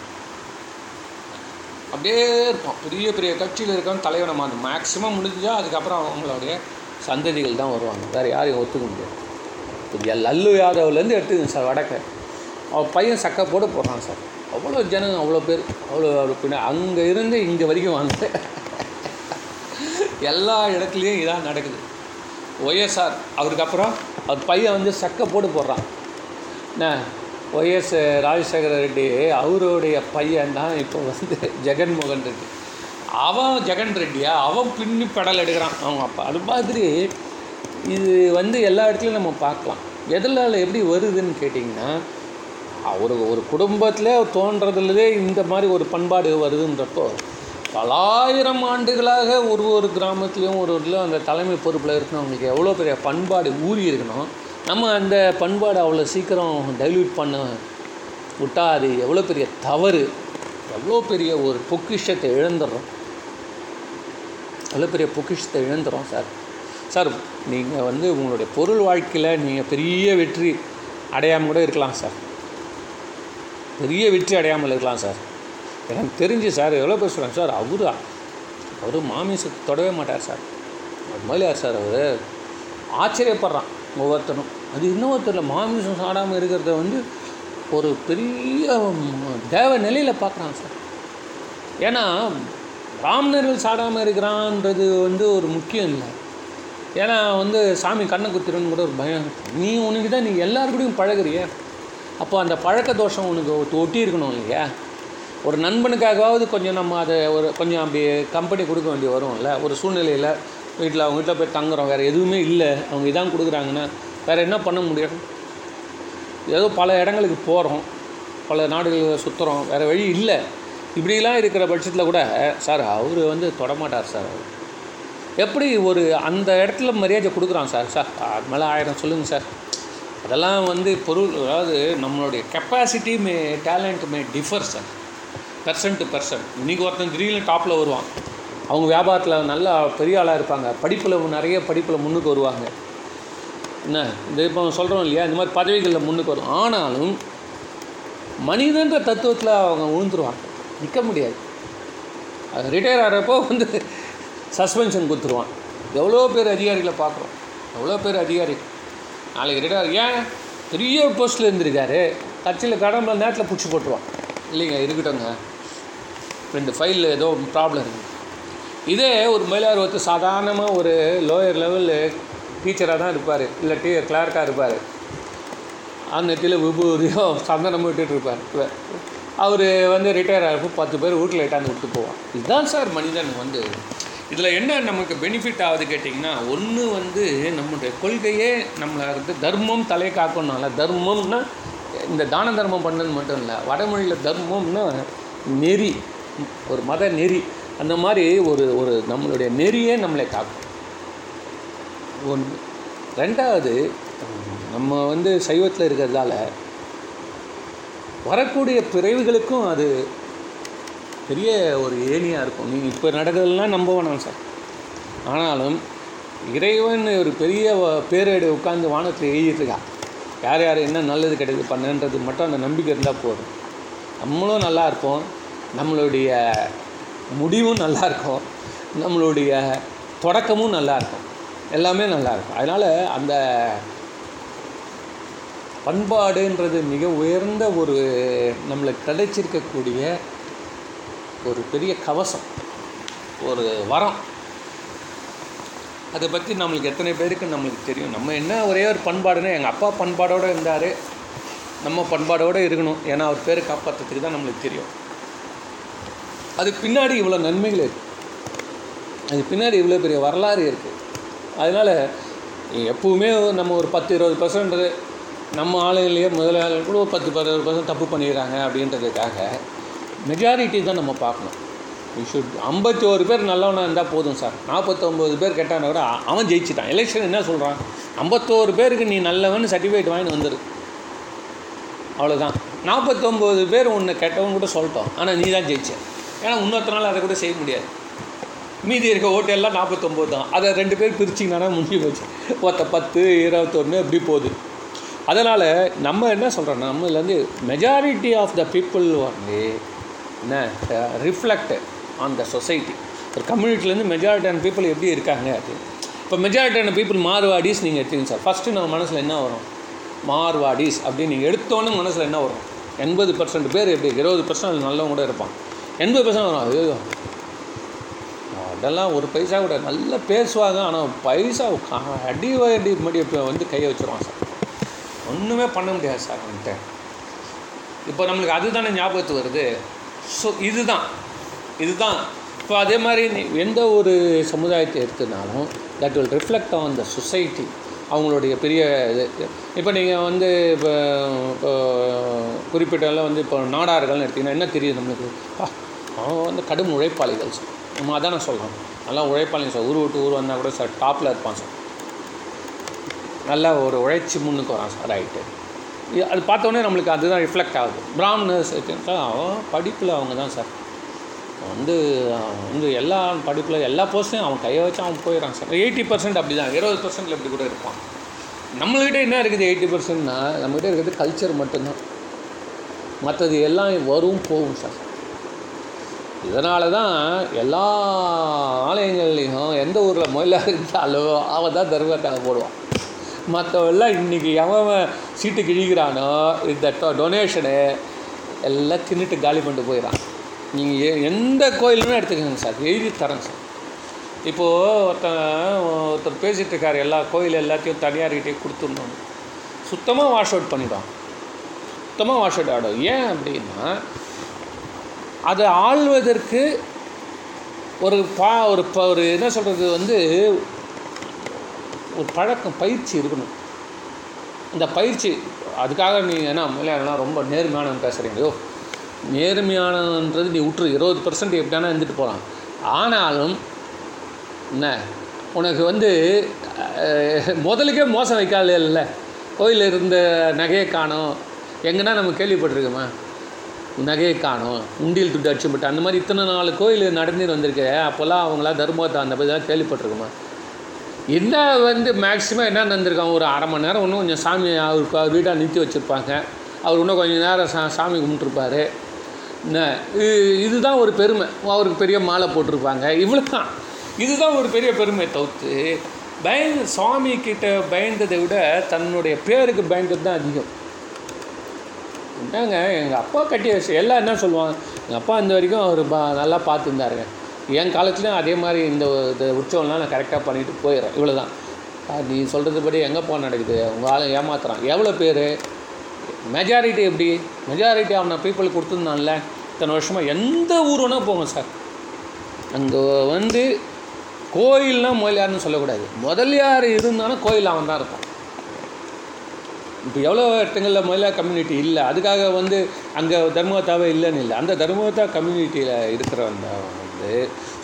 அப்படியே இருப்பான் பெரிய பெரிய கட்சியில் இருக்கவன் தலைவனை மாறும் மேக்ஸிமம் முடிஞ்சா அதுக்கப்புறம் அவங்களுடைய சந்ததிகள் தான் வருவாங்க. வேறு யாரையும் ஒத்துக்க முடியாது. இப்போ லல்லு யாதவ்லேருந்து எடுத்துக்கங்க சார் வடக்க. அவன் பையன் சக்கை போட போடுறான் சார். அவ்வளோ ஜனங்க அவ்வளோ பேர் அவ்வளோ அவ்வளோ பின்ன அங்கே இருந்து இங்கே வரைக்கும் வாங்க எல்லா இடத்துலையும் இதான் நடக்குது. ஒய்எஸ்ஆர் அவருக்கு அப்புறம் அவர் பையன் வந்து சக்கை போட்டு போடுறான். என்ன ஒய்எஸ் ராஜசேகர ரெட்டி அவருடைய பையன் தான் இப்போ வந்து ஜெகன்மோகன் ரெட்டி. அவன் ஜெகன் ரெட்டியா? அவன் பின்னி படல் எடுக்கிறான். அவங்க அப்பா. அது மாதிரி இது வந்து எல்லா இடத்துலையும் நம்ம பார்க்கலாம். எதனால் எப்படி வருதுன்னு கேட்டிங்கன்னா ஒரு ஒரு குடும்பத்தில் தோன்றதுலதே இந்த மாதிரி ஒரு பண்பாடு வருதுன்றப்போ பலாயிரம் ஆண்டுகளாக ஒரு ஒரு கிராமத்துலேயும் ஒரு ஊரில் அந்த தலைமை பொறுப்பில் இருக்கிறவங்களுக்கு எவ்வளோ பெரிய பண்பாடு ஊறி இருக்கணும். நம்ம அந்த பண்பாடு அவ்வளோ சீக்கிரம் டைல்யூட் பண்ண விட்டால் அது எவ்வளோ பெரிய தவறு. எவ்வளோ பெரிய ஒரு பொக்கிஷத்தை இழந்துடுறோம். எவ்வளோ பெரிய பொக்கிஷத்தை இழந்துடும் சார் சார் நீங்கள் வந்து உங்களுடைய பொருள் வாழ்க்கையில் நீங்கள் பெரிய வெற்றி அடையாமல் கூட இருக்கலாம் சார் பெரிய வெற்றி அடையாமல் இருக்கலாம் சார் எனக்கு தெரிஞ்சு சார் எவ்வளோ பேர் சொல்கிறாங்க சார் அவரு அவர் மாமிசத்தை தொடவே மாட்டார் சார். அது மாதிரி சார் அவர் ஆச்சரியப்படுறான் ஒவ்வொருத்தனும். அது இன்னொருத்தரில் மாமிசம் சாடாமல் இருக்கிறத வந்து ஒரு பெரிய தேவ நிலையில் பார்க்குறான் சார். ஏன்னா பிராமணர்கள் சாடாமல் இருக்கிறான்றது வந்து ஒரு முக்கியம் இல்லை. ஏன்னா வந்து சாமி கண்ணை குத்திரன்னு கூட ஒரு பயம். நீ உனக்கு தான் நீ எல்லாருக்கூடையும் கூடயும் பழகுறிய. அப்போ அந்த பழக்க தோஷம் உனக்கு ஒட்டி இருக்கணும் இல்லையா? ஒரு நண்பனுக்காகவாவது கொஞ்சம் நம்ம அதை ஒரு கொஞ்சம் அப்படி கம்பெனி கொடுக்க வேண்டி வரும்ல. ஒரு சூழ்நிலையில் வீட்டில் அவங்க வீட்டில் போய் தங்குறோம். வேறு எதுவுமே இல்லை. அவங்க இதான் கொடுக்குறாங்கன்னா வேறு என்ன பண்ண முடியும்? ஏதோ பல இடங்களுக்கு போகிறோம் பல நாடுகளில் சுற்றுறோம் வேறு வழி இல்லை. இப்படிலாம் இருக்கிற பட்சத்தில் கூட சார் அவர் வந்து தொடமாட்டார் சார் அவர். எப்படி ஒரு அந்த இடத்துல மரியாதை கொடுக்குறான் சார்? சார் அது மேலே ஆயிரம் சொல்லுங்கள் சார். அதெல்லாம் வந்து பொருள் அதாவது நம்மளுடைய capacity may talent may differ sir person to person இன்றைக்கி ஒருத்தன் திடீர்னு டாப்பில் வருவான். அவங்க வியாபாரத்தில் நல்லா பெரிய ஆளாக இருப்பாங்க. படிப்பில் நிறைய படிப்பில் முன்னுக்கு வருவாங்க. என்ன? இந்த இப்போ சொல்கிறோம் இல்லையா? இந்த மாதிரி பதவிகளில் முன்னுக்கு வரும். ஆனாலும் மனிதன்ற தத்துவத்தில் அவங்க விழுந்துருவாங்க நிற்க முடியாது. அது ரிட்டையர் ஆகிறப்போ வந்து சஸ்பென்ஷன் கொடுத்துருவான். எவ்வளோ பேர் அதிகாரிகளை பார்க்குறோம். எவ்வளோ பேர் அதிகாரி? நாளைக்கு ரிட்டையர் ஏன்? பெரிய போஸ்ட்டில் இருந்திருக்காரு. கட்சியில் கடம்புல நேரத்தில் பிடிச்சி போட்டுருவான். இல்லைங்க இருக்கட்டும்ங்க. ரெண்டு ஃபைலில் ஏதோ ப்ராப்ளம் இருக்குது இதே ஒரு மயிலார் ஒருத்தர் சாதாரணமாக ஒரு லோயர் லெவலில் டீச்சராக தான் இருப்பார். இல்லை டீ கிளார்க்காக இருப்பார். அந்த அந்நெத்தியில் விபூதியோ சந்தனமும் விட்டுட்டு இருப்பார். அவர் வந்து ரிட்டையர் ஆகிறப்போ பத்து பேர் வீட்டில் இட்டாந்து விட்டு போவான் இதுதான் சார் மனிதன் வந்து. இதில் என்ன நமக்கு பெனிஃபிட் ஆகுது கேட்டிங்கன்னா ஒன்று வந்து நம்முடைய கொள்கையே நம்மளை வந்து தர்மம் தலை காக்கணும்னால தர்மம்னா இந்த தான தர்மம் பண்ணது மட்டும் இல்லை வடமொழியில் தர்மம்னா நெறி. ஒரு மத நெறி. அந்த மாதிரி ஒரு ஒரு நம்மளுடைய நெறியே நம்மளை காக்கும் ஒன்று ரெண்டாவது நம்ம வந்து சைவத்தில் இருக்கிறதால வரக்கூடிய பிறவிகளுக்கும் அது பெரிய ஒரு ஏணியாக இருக்கும். நீங்கள் இப்போ நடக்கிறதெல்லாம் நம்ப வேணாம் சார். ஆனாலும் இறைவன் ஒரு பெரிய வ- பேரேடு உட்காந்து வானத்தில் எழுதிட்டு யார் யார் என்ன நல்லது கிடையாது பண்ணுன்றது மட்டும் அந்த நம்பிக்கை இருந்தால் போதும். நம்மளும் நல்லா இருப்போம். நம்மளுடைய முடிவும் நல்லா இருக்கும் நம்மளுடைய தொடக்கமும் நல்லா இருக்கும் எல்லாமே நல்லாயிருக்கும். அதனால் அந்த பண்பாடுன்றது மிக உயர்ந்த ஒரு நம்மளுக்கு கிடைச்சிருக்கக்கூடிய ஒரு பெரிய கவசம் ஒரு வரம். அதை பற்றி நம்மளுக்கு எத்தனை பேருக்கு நம்மளுக்கு தெரியும். நம்ம என்ன ஒரே ஒரு பண்பாடுன்னா எங்கள் அப்பா பண்பாடோடு இருந்தார். நம்ம பண்பாடோடு இருக்கணும். ஏன்னா அவர் பேரை காப்பாற்றுறதுக்கு தான் நம்மளுக்கு தெரியும். அதுக்கு பின்னாடி இவ்வளோ நன்மைகள் இருக்குது அது பின்னாடி இவ்வளோ பெரிய வரலாறு இருக்குது அதனால் எப்போவுமே நம்ம ஒரு பத்து இருபது பர்சன்ட் நம்ம ஆளுங்களையே முதலாளர்கள் கூட ஒரு பத்து பதினோரு பர்சன்ட் தப்பு பண்ணிடுறாங்க அப்படின்றதுக்காக மெஜாரிட்டி தான் நம்ம பார்க்கணும். வி ஷுட் ஐம்பத்தோரு பேர் நல்லவனாக இருந்தால் போதும் சார். நாற்பத்தொம்பது பேர் கெட்டான கூட அவன் ஜெயிச்சிட்டான். எலெக்ஷன் என்ன சொல்கிறான் ஐம்பத்தோரு பேருக்கு நீ நல்லவன் சர்டிஃபிகேட் வாங்கி வந்துரு. அவ்வளோதான் நாற்பத்தொம்போது பேர் உன்னை கெட்டவன் கூட சொல்லிட்டோம். ஆனால் நீ தான் ஜெயிச்சேன் ஏன்னா இன்னொருத்தனால அதை கூட செய்ய முடியாது. மீதி இருக்க ஹோட்டல்லாம் நாற்பத்தொம்போது தான். அதை ரெண்டு பேர் பிரிச்சிங்கன்னா முடிஞ்சு போச்சு. ஒருத்த பத்து இருபத்தொன்று இப்படி போகுது. அதனால் நம்ம என்ன சொல்கிறோன்னா நம்மளேருந்து மெஜாரிட்டி ஆஃப் த பீப்புள் வந்து என்ன ரிஃப்ளெக்ட் ஆன் த சொசைட்டி ஒரு கம்யூனிட்டிலேருந்து மெஜாரிட்டியான பீப்புள் எப்படி இருக்காங்க அது. இப்போ மெஜாரிட்டியான பீப்புள் மார்வாடிஸ் நீங்கள் எடுத்துங்க சார் ஃபஸ்ட்டு நம்ம மனசில் என்ன வரும்? மார்வாடிஸ் அப்படின்னு நீங்கள் எடுத்தோன்னு மனசில் என்ன வரும்? எண்பது பர்சன்ட் பேர் எப்படி இருபது பர்சன்ட் நல்லவங்க கூட இருப்பான் எண்பது பர்சன்ட் வரும் அது அதெல்லாம் ஒரு பைசா கூட நல்லா பேசுவாங்க ஆனால் பைசா அடி அடி மடி வந்து கையை வச்சுருவான் சார். ஒன்றுமே பண்ண முடியாது சார் வந்துட்டு இப்போ நம்மளுக்கு அதுதானே ஞாபகத்து வருது. ஸோ இதுதான். இதுதான். இப்போ அதே மாதிரி எந்த ஒரு சமுதாயத்தை எடுத்துனாலும் that will reflect on the society அவங்களுடைய பெரிய இது. இப்போ நீங்கள் வந்து இப்போ இப்போ குறிப்பிட்டெல்லாம் வந்து இப்போ நாடார்கள்னு எடுத்திங்கன்னா என்ன தெரியுது நம்மளுக்கு? அவங்க அவன் வந்து கடும் உழைப்பாளிகள் சார். நம்ம அதான் சொல்கிறோம் நல்லா உழைப்பாளிங்க சார். ஊர் விட்டு ஊர் வந்தால் கூட சார் டாப்பில் இருப்பான் சார். நல்லா ஒரு உழைச்சி முன்னுக்கு வரான் சார் ரைட்டு அது பார்த்தோன்னே நம்மளுக்கு அதுதான் ரிஃப்ளெக்ட் ஆகுது. பிராமணர்ஸ் அவன் படிப்பில் அவங்க தான் சார். வந்து அவன் வந்து எல்லா படிப்பில் எல்லா போஸ்ட்டையும் அவன் கையை வச்சு அவன் போயிடறான் சார். எயிட்டி பர்சன்ட் அப்படி தான் இருபது பர்சன்டில் இப்படி கூட இருப்பான். நம்மள்கிட்ட என்ன இருக்குது எயிட்டி பர்சன்ட்னா நம்மகிட்ட இருக்கிறது கல்ச்சர் மட்டும்தான். மற்றது எல்லாம் வரும் போகும் சார். இதனால தான் எல்லா ஆலயங்கள்லேயும் எந்த ஊரில் மொயிலாக இருந்தாலும் அவன் தான் தர்மத்தாங்க போடுவான். மற்றவெல்லாம் இன்றைக்கி எவன் சீட்டு கிழிக்கிறானோ இந்த டொனேஷனு எல்லாம் தின்னுட்டு காலி பண்ணிட்டு போயிடறான் நீங்கள் எ எந்த கோயிலுமே எடுத்துக்கோங்க சார். எழுதி தரேன் சார். இப்போது ஒருத்தன் ஒருத்தர் பேசிகிட்டு இருக்கார் எல்லா கோயில் எல்லாத்தையும் தனியார்கிட்டே கொடுத்துடணும் சுத்தமாக வாஷ் அவுட் பண்ணிவிடும் சுத்தமாக வாஷ் அவுட் ஆகிடும் ஏன் அப்படின்னா அதை ஆள்வதற்கு ஒரு பா ஒரு ப- ஒரு என்ன சொல்கிறது வந்து ஒரு பழக்கம் பயிற்சி இருக்கணும். இந்த பயிற்சி அதுக்காக நீ என்ன மலையாளம்லாம் ரொம்ப நேர்மையானவன் பேசுகிறீங்களோ நேர்மையானன்றது நீ விட்டுரு இருபது பர்சன்ட் எப்படியானா இருந்துட்டு போகலாம் ஆனாலும் என்ன உனக்கு வந்து முதலுக்கே மோசம் வைக்காது இல்லை கோயிலில் இருந்த நகையை காணும். எங்கன்னா நம்ம கேள்விப்பட்டிருக்கோமா? நகையை காணும் உண்டியல் துட்டு அடிச்சுட்டு அந்த மாதிரி இத்தனை நாலு கோயில் நடந்து வந்திருக்கு. அப்போல்லாம் அவங்களாம் தர்மத்தை அந்த பற்றி தான் கேள்விப்பட்டிருக்குமா? என்ன வந்து மேக்ஸிமம் என்ன நடந்திருக்காங்க ஒரு அரை மணி நேரம் இன்னும் கொஞ்சம் சாமி அவருக்கு அவர் வீடாக நிறுத்தி வச்சுருப்பாங்க. அவர் இன்னும் கொஞ்சம் நேரம் சா சாமி கும்பிட்டுருப்பாரு. என்ன இது- இதுதான் ஒரு பெருமை. அவருக்கு பெரிய மாலை போட்டிருப்பாங்க. இவ்வளோ தான் இதுதான் ஒரு பெரிய பெருமை தவிர்த்து பயந்து சுவாமி கிட்ட பயந்ததை விட தன்னுடைய பேருக்கு பயந்தது தான் அதிகம். என்னங்க எங்கள் அப்பா கட்டி வச்சு எல்லாம் என்ன சொல்லுவாங்க? எங்கள் அப்பா இந்த வரைக்கும் அவர் பா நல்லா பார்த்துருந்தாருங்க. என் காலத்துலேயும் அதே மாதிரி இந்த உற்சவம்லாம் நான் கரெக்டாக பண்ணிட்டு போயிடுறேன் இவ்வளோ தான் நீ சொல்கிறது படி எங்கே போக நடக்குது? உங்கள் ஆளை ஏமாத்துறான். எவ்வளோ பேர்? மெஜாரிட்டி எப்படி? மெஜாரிட்டி அவனை பீப்புள் கொடுத்துருந்தான்ல. இத்தனை வருஷமாக எந்த ஊர் வேணால் போங்க சார் அங்கே வந்து கோயில்னா முதலியார்னு சொல்லக்கூடாது. முதலியார் இருந்தாலும் கோயில் அவன் தான் இருப்பான். இப்போ எவ்வளோ இடங்களில் முதலியார் கம்யூனிட்டி இல்லை அதுக்காக வந்து அங்கே தர்மகத்தாவே இல்லைன்னு இல்லை. அந்த தர்மகத்தா கம்யூனிட்டியில் இருக்கிறவங்க வந்து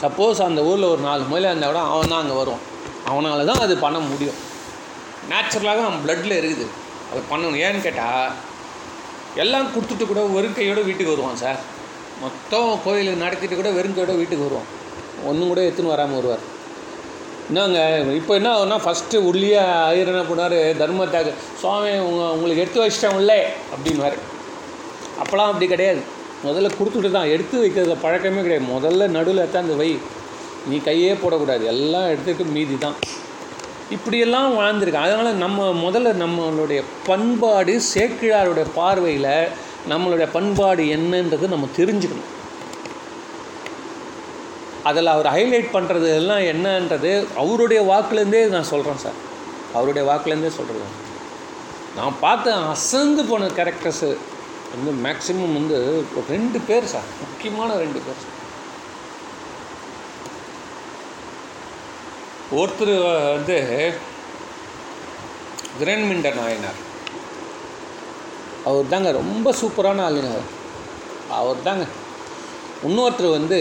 சப்போஸ் அந்த ஊரில் ஒரு நாலு முதலியார் இருந்தால் கூட அவன் தான் அங்கே வருவான். அவனால் தான் அது பண்ண முடியும். நேச்சுரலாக அவன் பிளட்டில் இருக்குது. அதை பண்ணணும். ஏன்னு கேட்டால் எல்லாம் கொடுத்துட்டு கூட வெறுக்கையோடு வீட்டுக்கு வருவான் சார். மொத்தம் கோயிலுக்கு நடத்திட்டு கூட வெறுக்கையோட வீட்டுக்கு வருவான். ஒன்றும் கூட எடுத்துன்னு வராமல் வருவார். என்னங்க இப்போ என்ன ஆகுனா ஃபஸ்ட்டு உள்ளியே ஐயர் என்ன பண்ணார் தர்மத்தாக்கு சுவாமி உங்க உங்களுக்கு எடுத்து வச்சிட்டேன் உள்ளே அப்படின்வார் அப்போலாம் அப்படி கிடையாது. முதல்ல கொடுத்துட்டு தான் எடுத்து வைக்கிறதுல பழக்கமே கிடையாது. முதல்ல நடுவில் எடுத்தாந்து வை நீ கையே போடக்கூடாது. எல்லாம் எடுத்துட்டு மீதி தான். இப்படியெல்லாம் வாழ்ந்துருக்கேன் அதனால் நம்ம முதல்ல நம்மளுடைய பண்பாடு சேக்கிழாருடைய பார்வையில் நம்மளுடைய பண்பாடு என்னன்றது நம்ம தெரிஞ்சுக்கணும். அதில் அவர் ஹைலைட் பண்ணுறது எல்லாம் என்னன்றது அவருடைய வாக்குலேருந்தே நான் சொல்கிறேன் சார். அவருடைய வாக்குலேருந்தே சொல்கிறது. நான் பார்த்த அசந்து போன கேரக்டர்ஸு வந்து மேக்ஸிமம் வந்து ரெண்டு பேர் சார். முக்கியமான ரெண்டு பேர் சார். ஒருத்தர் வந்து கிரண்மிண்ட நாயனார். அவர் தாங்க ரொம்ப சூப்பரான ஆளுங்க அவர் தாங்க. இன்னொருத்தர் வந்து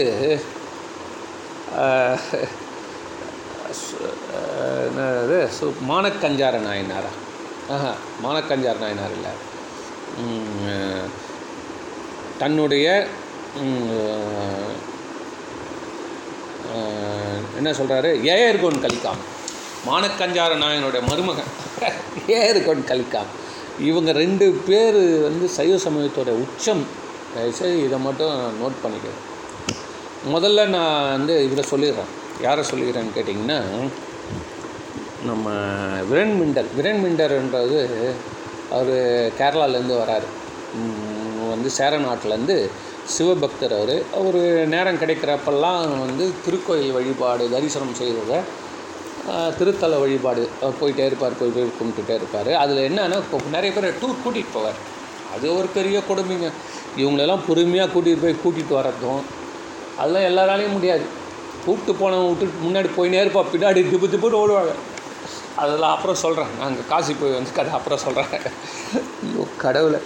என்ன சு- சு மானக்கஞ்சார நாயனாரா? ஆஹா மானக்கஞ்சார நாயனார் இல்லை. தன்னுடைய என்ன சொல்கிறாரு ஏயர்கோன் கலிக்காம் மானக்கஞ்சார நாயனுடைய மருமகன். ஏயர்கோன் கலிக்காம் இவங்க ரெண்டு பேர் வந்து சைவ சமயத்தோட உச்சம். தயவுசெய்து இதை மட்டும் நோட் பண்ணிக்கிறேன் முதல்ல நான் வந்து இவரை சொல்லிடுறேன். யாரை சொல்லிக்கிறேன்னு கேட்டிங்கன்னா நம்ம விரன் மிண்டர் விரன் மிண்டர்ன்றது அவர் கேரளாலேருந்து வராரு. வந்து சேர நாட்டிலேருந்து சிவபக்தர் அவர். அவர் நேரம் கிடைக்கிறப்பெல்லாம் வந்து திருக்கோயில் வழிபாடு தரிசனம் செய்கிறத திருத்தல வழிபாடு போயிட்டே இருப்பார் போய் போய் கும்பிட்டுட்டே இருப்பார். அதில் என்னென்னா இப்போ நிறைய பேர் டூர் கூட்டிகிட்டு போவார். அது ஒரு பெரிய கொடுமைங்க. இவங்களெல்லாம் பொறுமையாக கூட்டிகிட்டு போய் கூட்டிகிட்டு வரதும் அதெல்லாம் எல்லாராலையும் முடியாது. கூப்பிட்டு போனவங்க விட்டு முன்னாடி போயினே இருப்பா பின்னாடி திப்பு திப்புன்னு ஓடுவாங்க. அதெல்லாம் அப்புறம் சொல்கிறேன் நாங்கள் காசி போய் வந்து கதை அப்புறம் சொல்கிறேன் ஐயோ கடவுளை.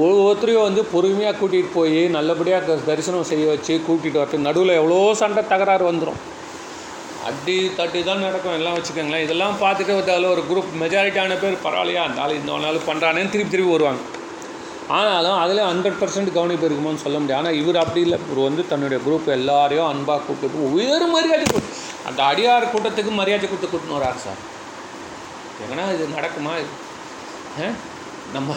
ஒவ்வொருத்தரையும் வந்து பொறுமையாக கூட்டிகிட்டு போய் நல்லபடியாக தரிசனம் செய்ய வச்சு கூட்டிகிட்டு வரட்டு. நடுவில் எவ்வளோ சண்டை தகராறு வந்துடும் அடி தட்டி தான் நடக்கும். எல்லாம் வச்சுக்கோங்களேன். இதெல்லாம் பார்த்துட்டு அதில் ஒரு குரூப் மெஜாரிட்டியான பேர் பரவாயில்லையா? அந்த ஆள் இந்த நாள் பண்ணுறானேன்னு திருப்பி திருப்பி வருவாங்க. ஆனாலும் அதில் ஹண்ட்ரட் பர்சன்ட் கவனிப்பு இருக்குமோன்னு சொல்ல முடியும் ஆனால் இவர் அப்படி இல்லை. இவர் வந்து தன்னுடைய குரூப் எல்லாரையும் அன்பாக கூப்பிட்டு உயர் மரியாதை கொடு அந்த அடியார் கூட்டத்துக்கு மரியாதை கொடுத்து கூட்டின்னு வரார் சார். எங்கன்னா இது நடக்குமா? இது ஆ? நம்ம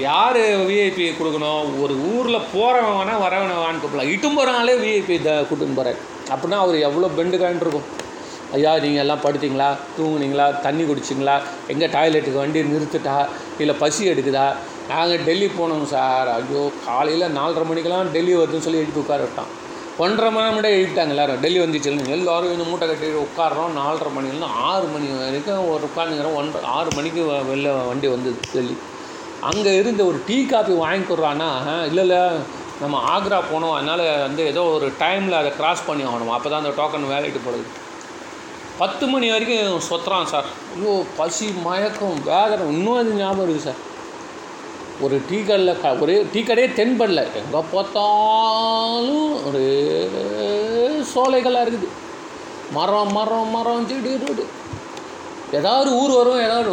யார் விஐபி கொடுக்கணும்? ஒரு ஊரில் போகிறவன் வேணால் வரவனை வான்னு கூப்பிடலாம் இட்டும் போகிறாங்களே விஐபி த கூட்டுன்னு போகிறார் அப்படின்னா அவர் எவ்வளோ பெண்டு இருக்கும். ஐயா நீங்கள் எல்லாம் படுத்தீங்களா? தூங்குனீங்களா? தண்ணி குடிச்சிங்களா? எங்கே டாய்லெட்டுக்கு வண்டி நிறுத்துட்டா இல்லை பசி எடுக்குதா? நாங்கள் டெல்லி போனோம் சார். ஐயோ காலையில் நாலரை மணிக்கெல்லாம் டெல்லி வருதுன்னு சொல்லி எழுப்பி உட்கார விட்டான். ஒன்றரை மணி நேரம் எழுப்பிட்டாங்க எல்லாரும். டெல்லி வந்துச்சுன்னு எல்லோரும் இந்த மூட்டை கட்டி உட்காடுறோம் நாலரை மணிலேருந்து ஆறு மணி வரைக்கும் ஒரு உட்காந்துக்கிறோம் ஒன்றரை ஆறு மணிக்கு வ- வெளில வண்டி வந்தது டெல்லி. அங்கே இருந்து ஒரு டீ காஃபி வாங்கிக்கிறோன்னா இல்லை இல்லை நம்ம ஆக்ரா போனோம். அதனால் வந்து ஏதோ ஒரு டைமில் அதை கிராஸ் பண்ணி ஆகணும். அப்போ தான் அந்த டோக்கன் வேலைட்டு போடுது. பத்து மணி வரைக்கும் சொத்துறான் சார். ஐயோ பசி மயக்கம் வேதனை. இன்னும் அது ஞாபகம் இருக்குது சார். ஒரு டீ கடையில் க ஒரே டீ கடையே தென்படல. எங்கே பார்த்தாலும் ஒரே சோலைகளாக இருக்குது. மரம் மரம் மரம் செடி ரோடு ஏதாவது ஊர் வரும் ஏதாவது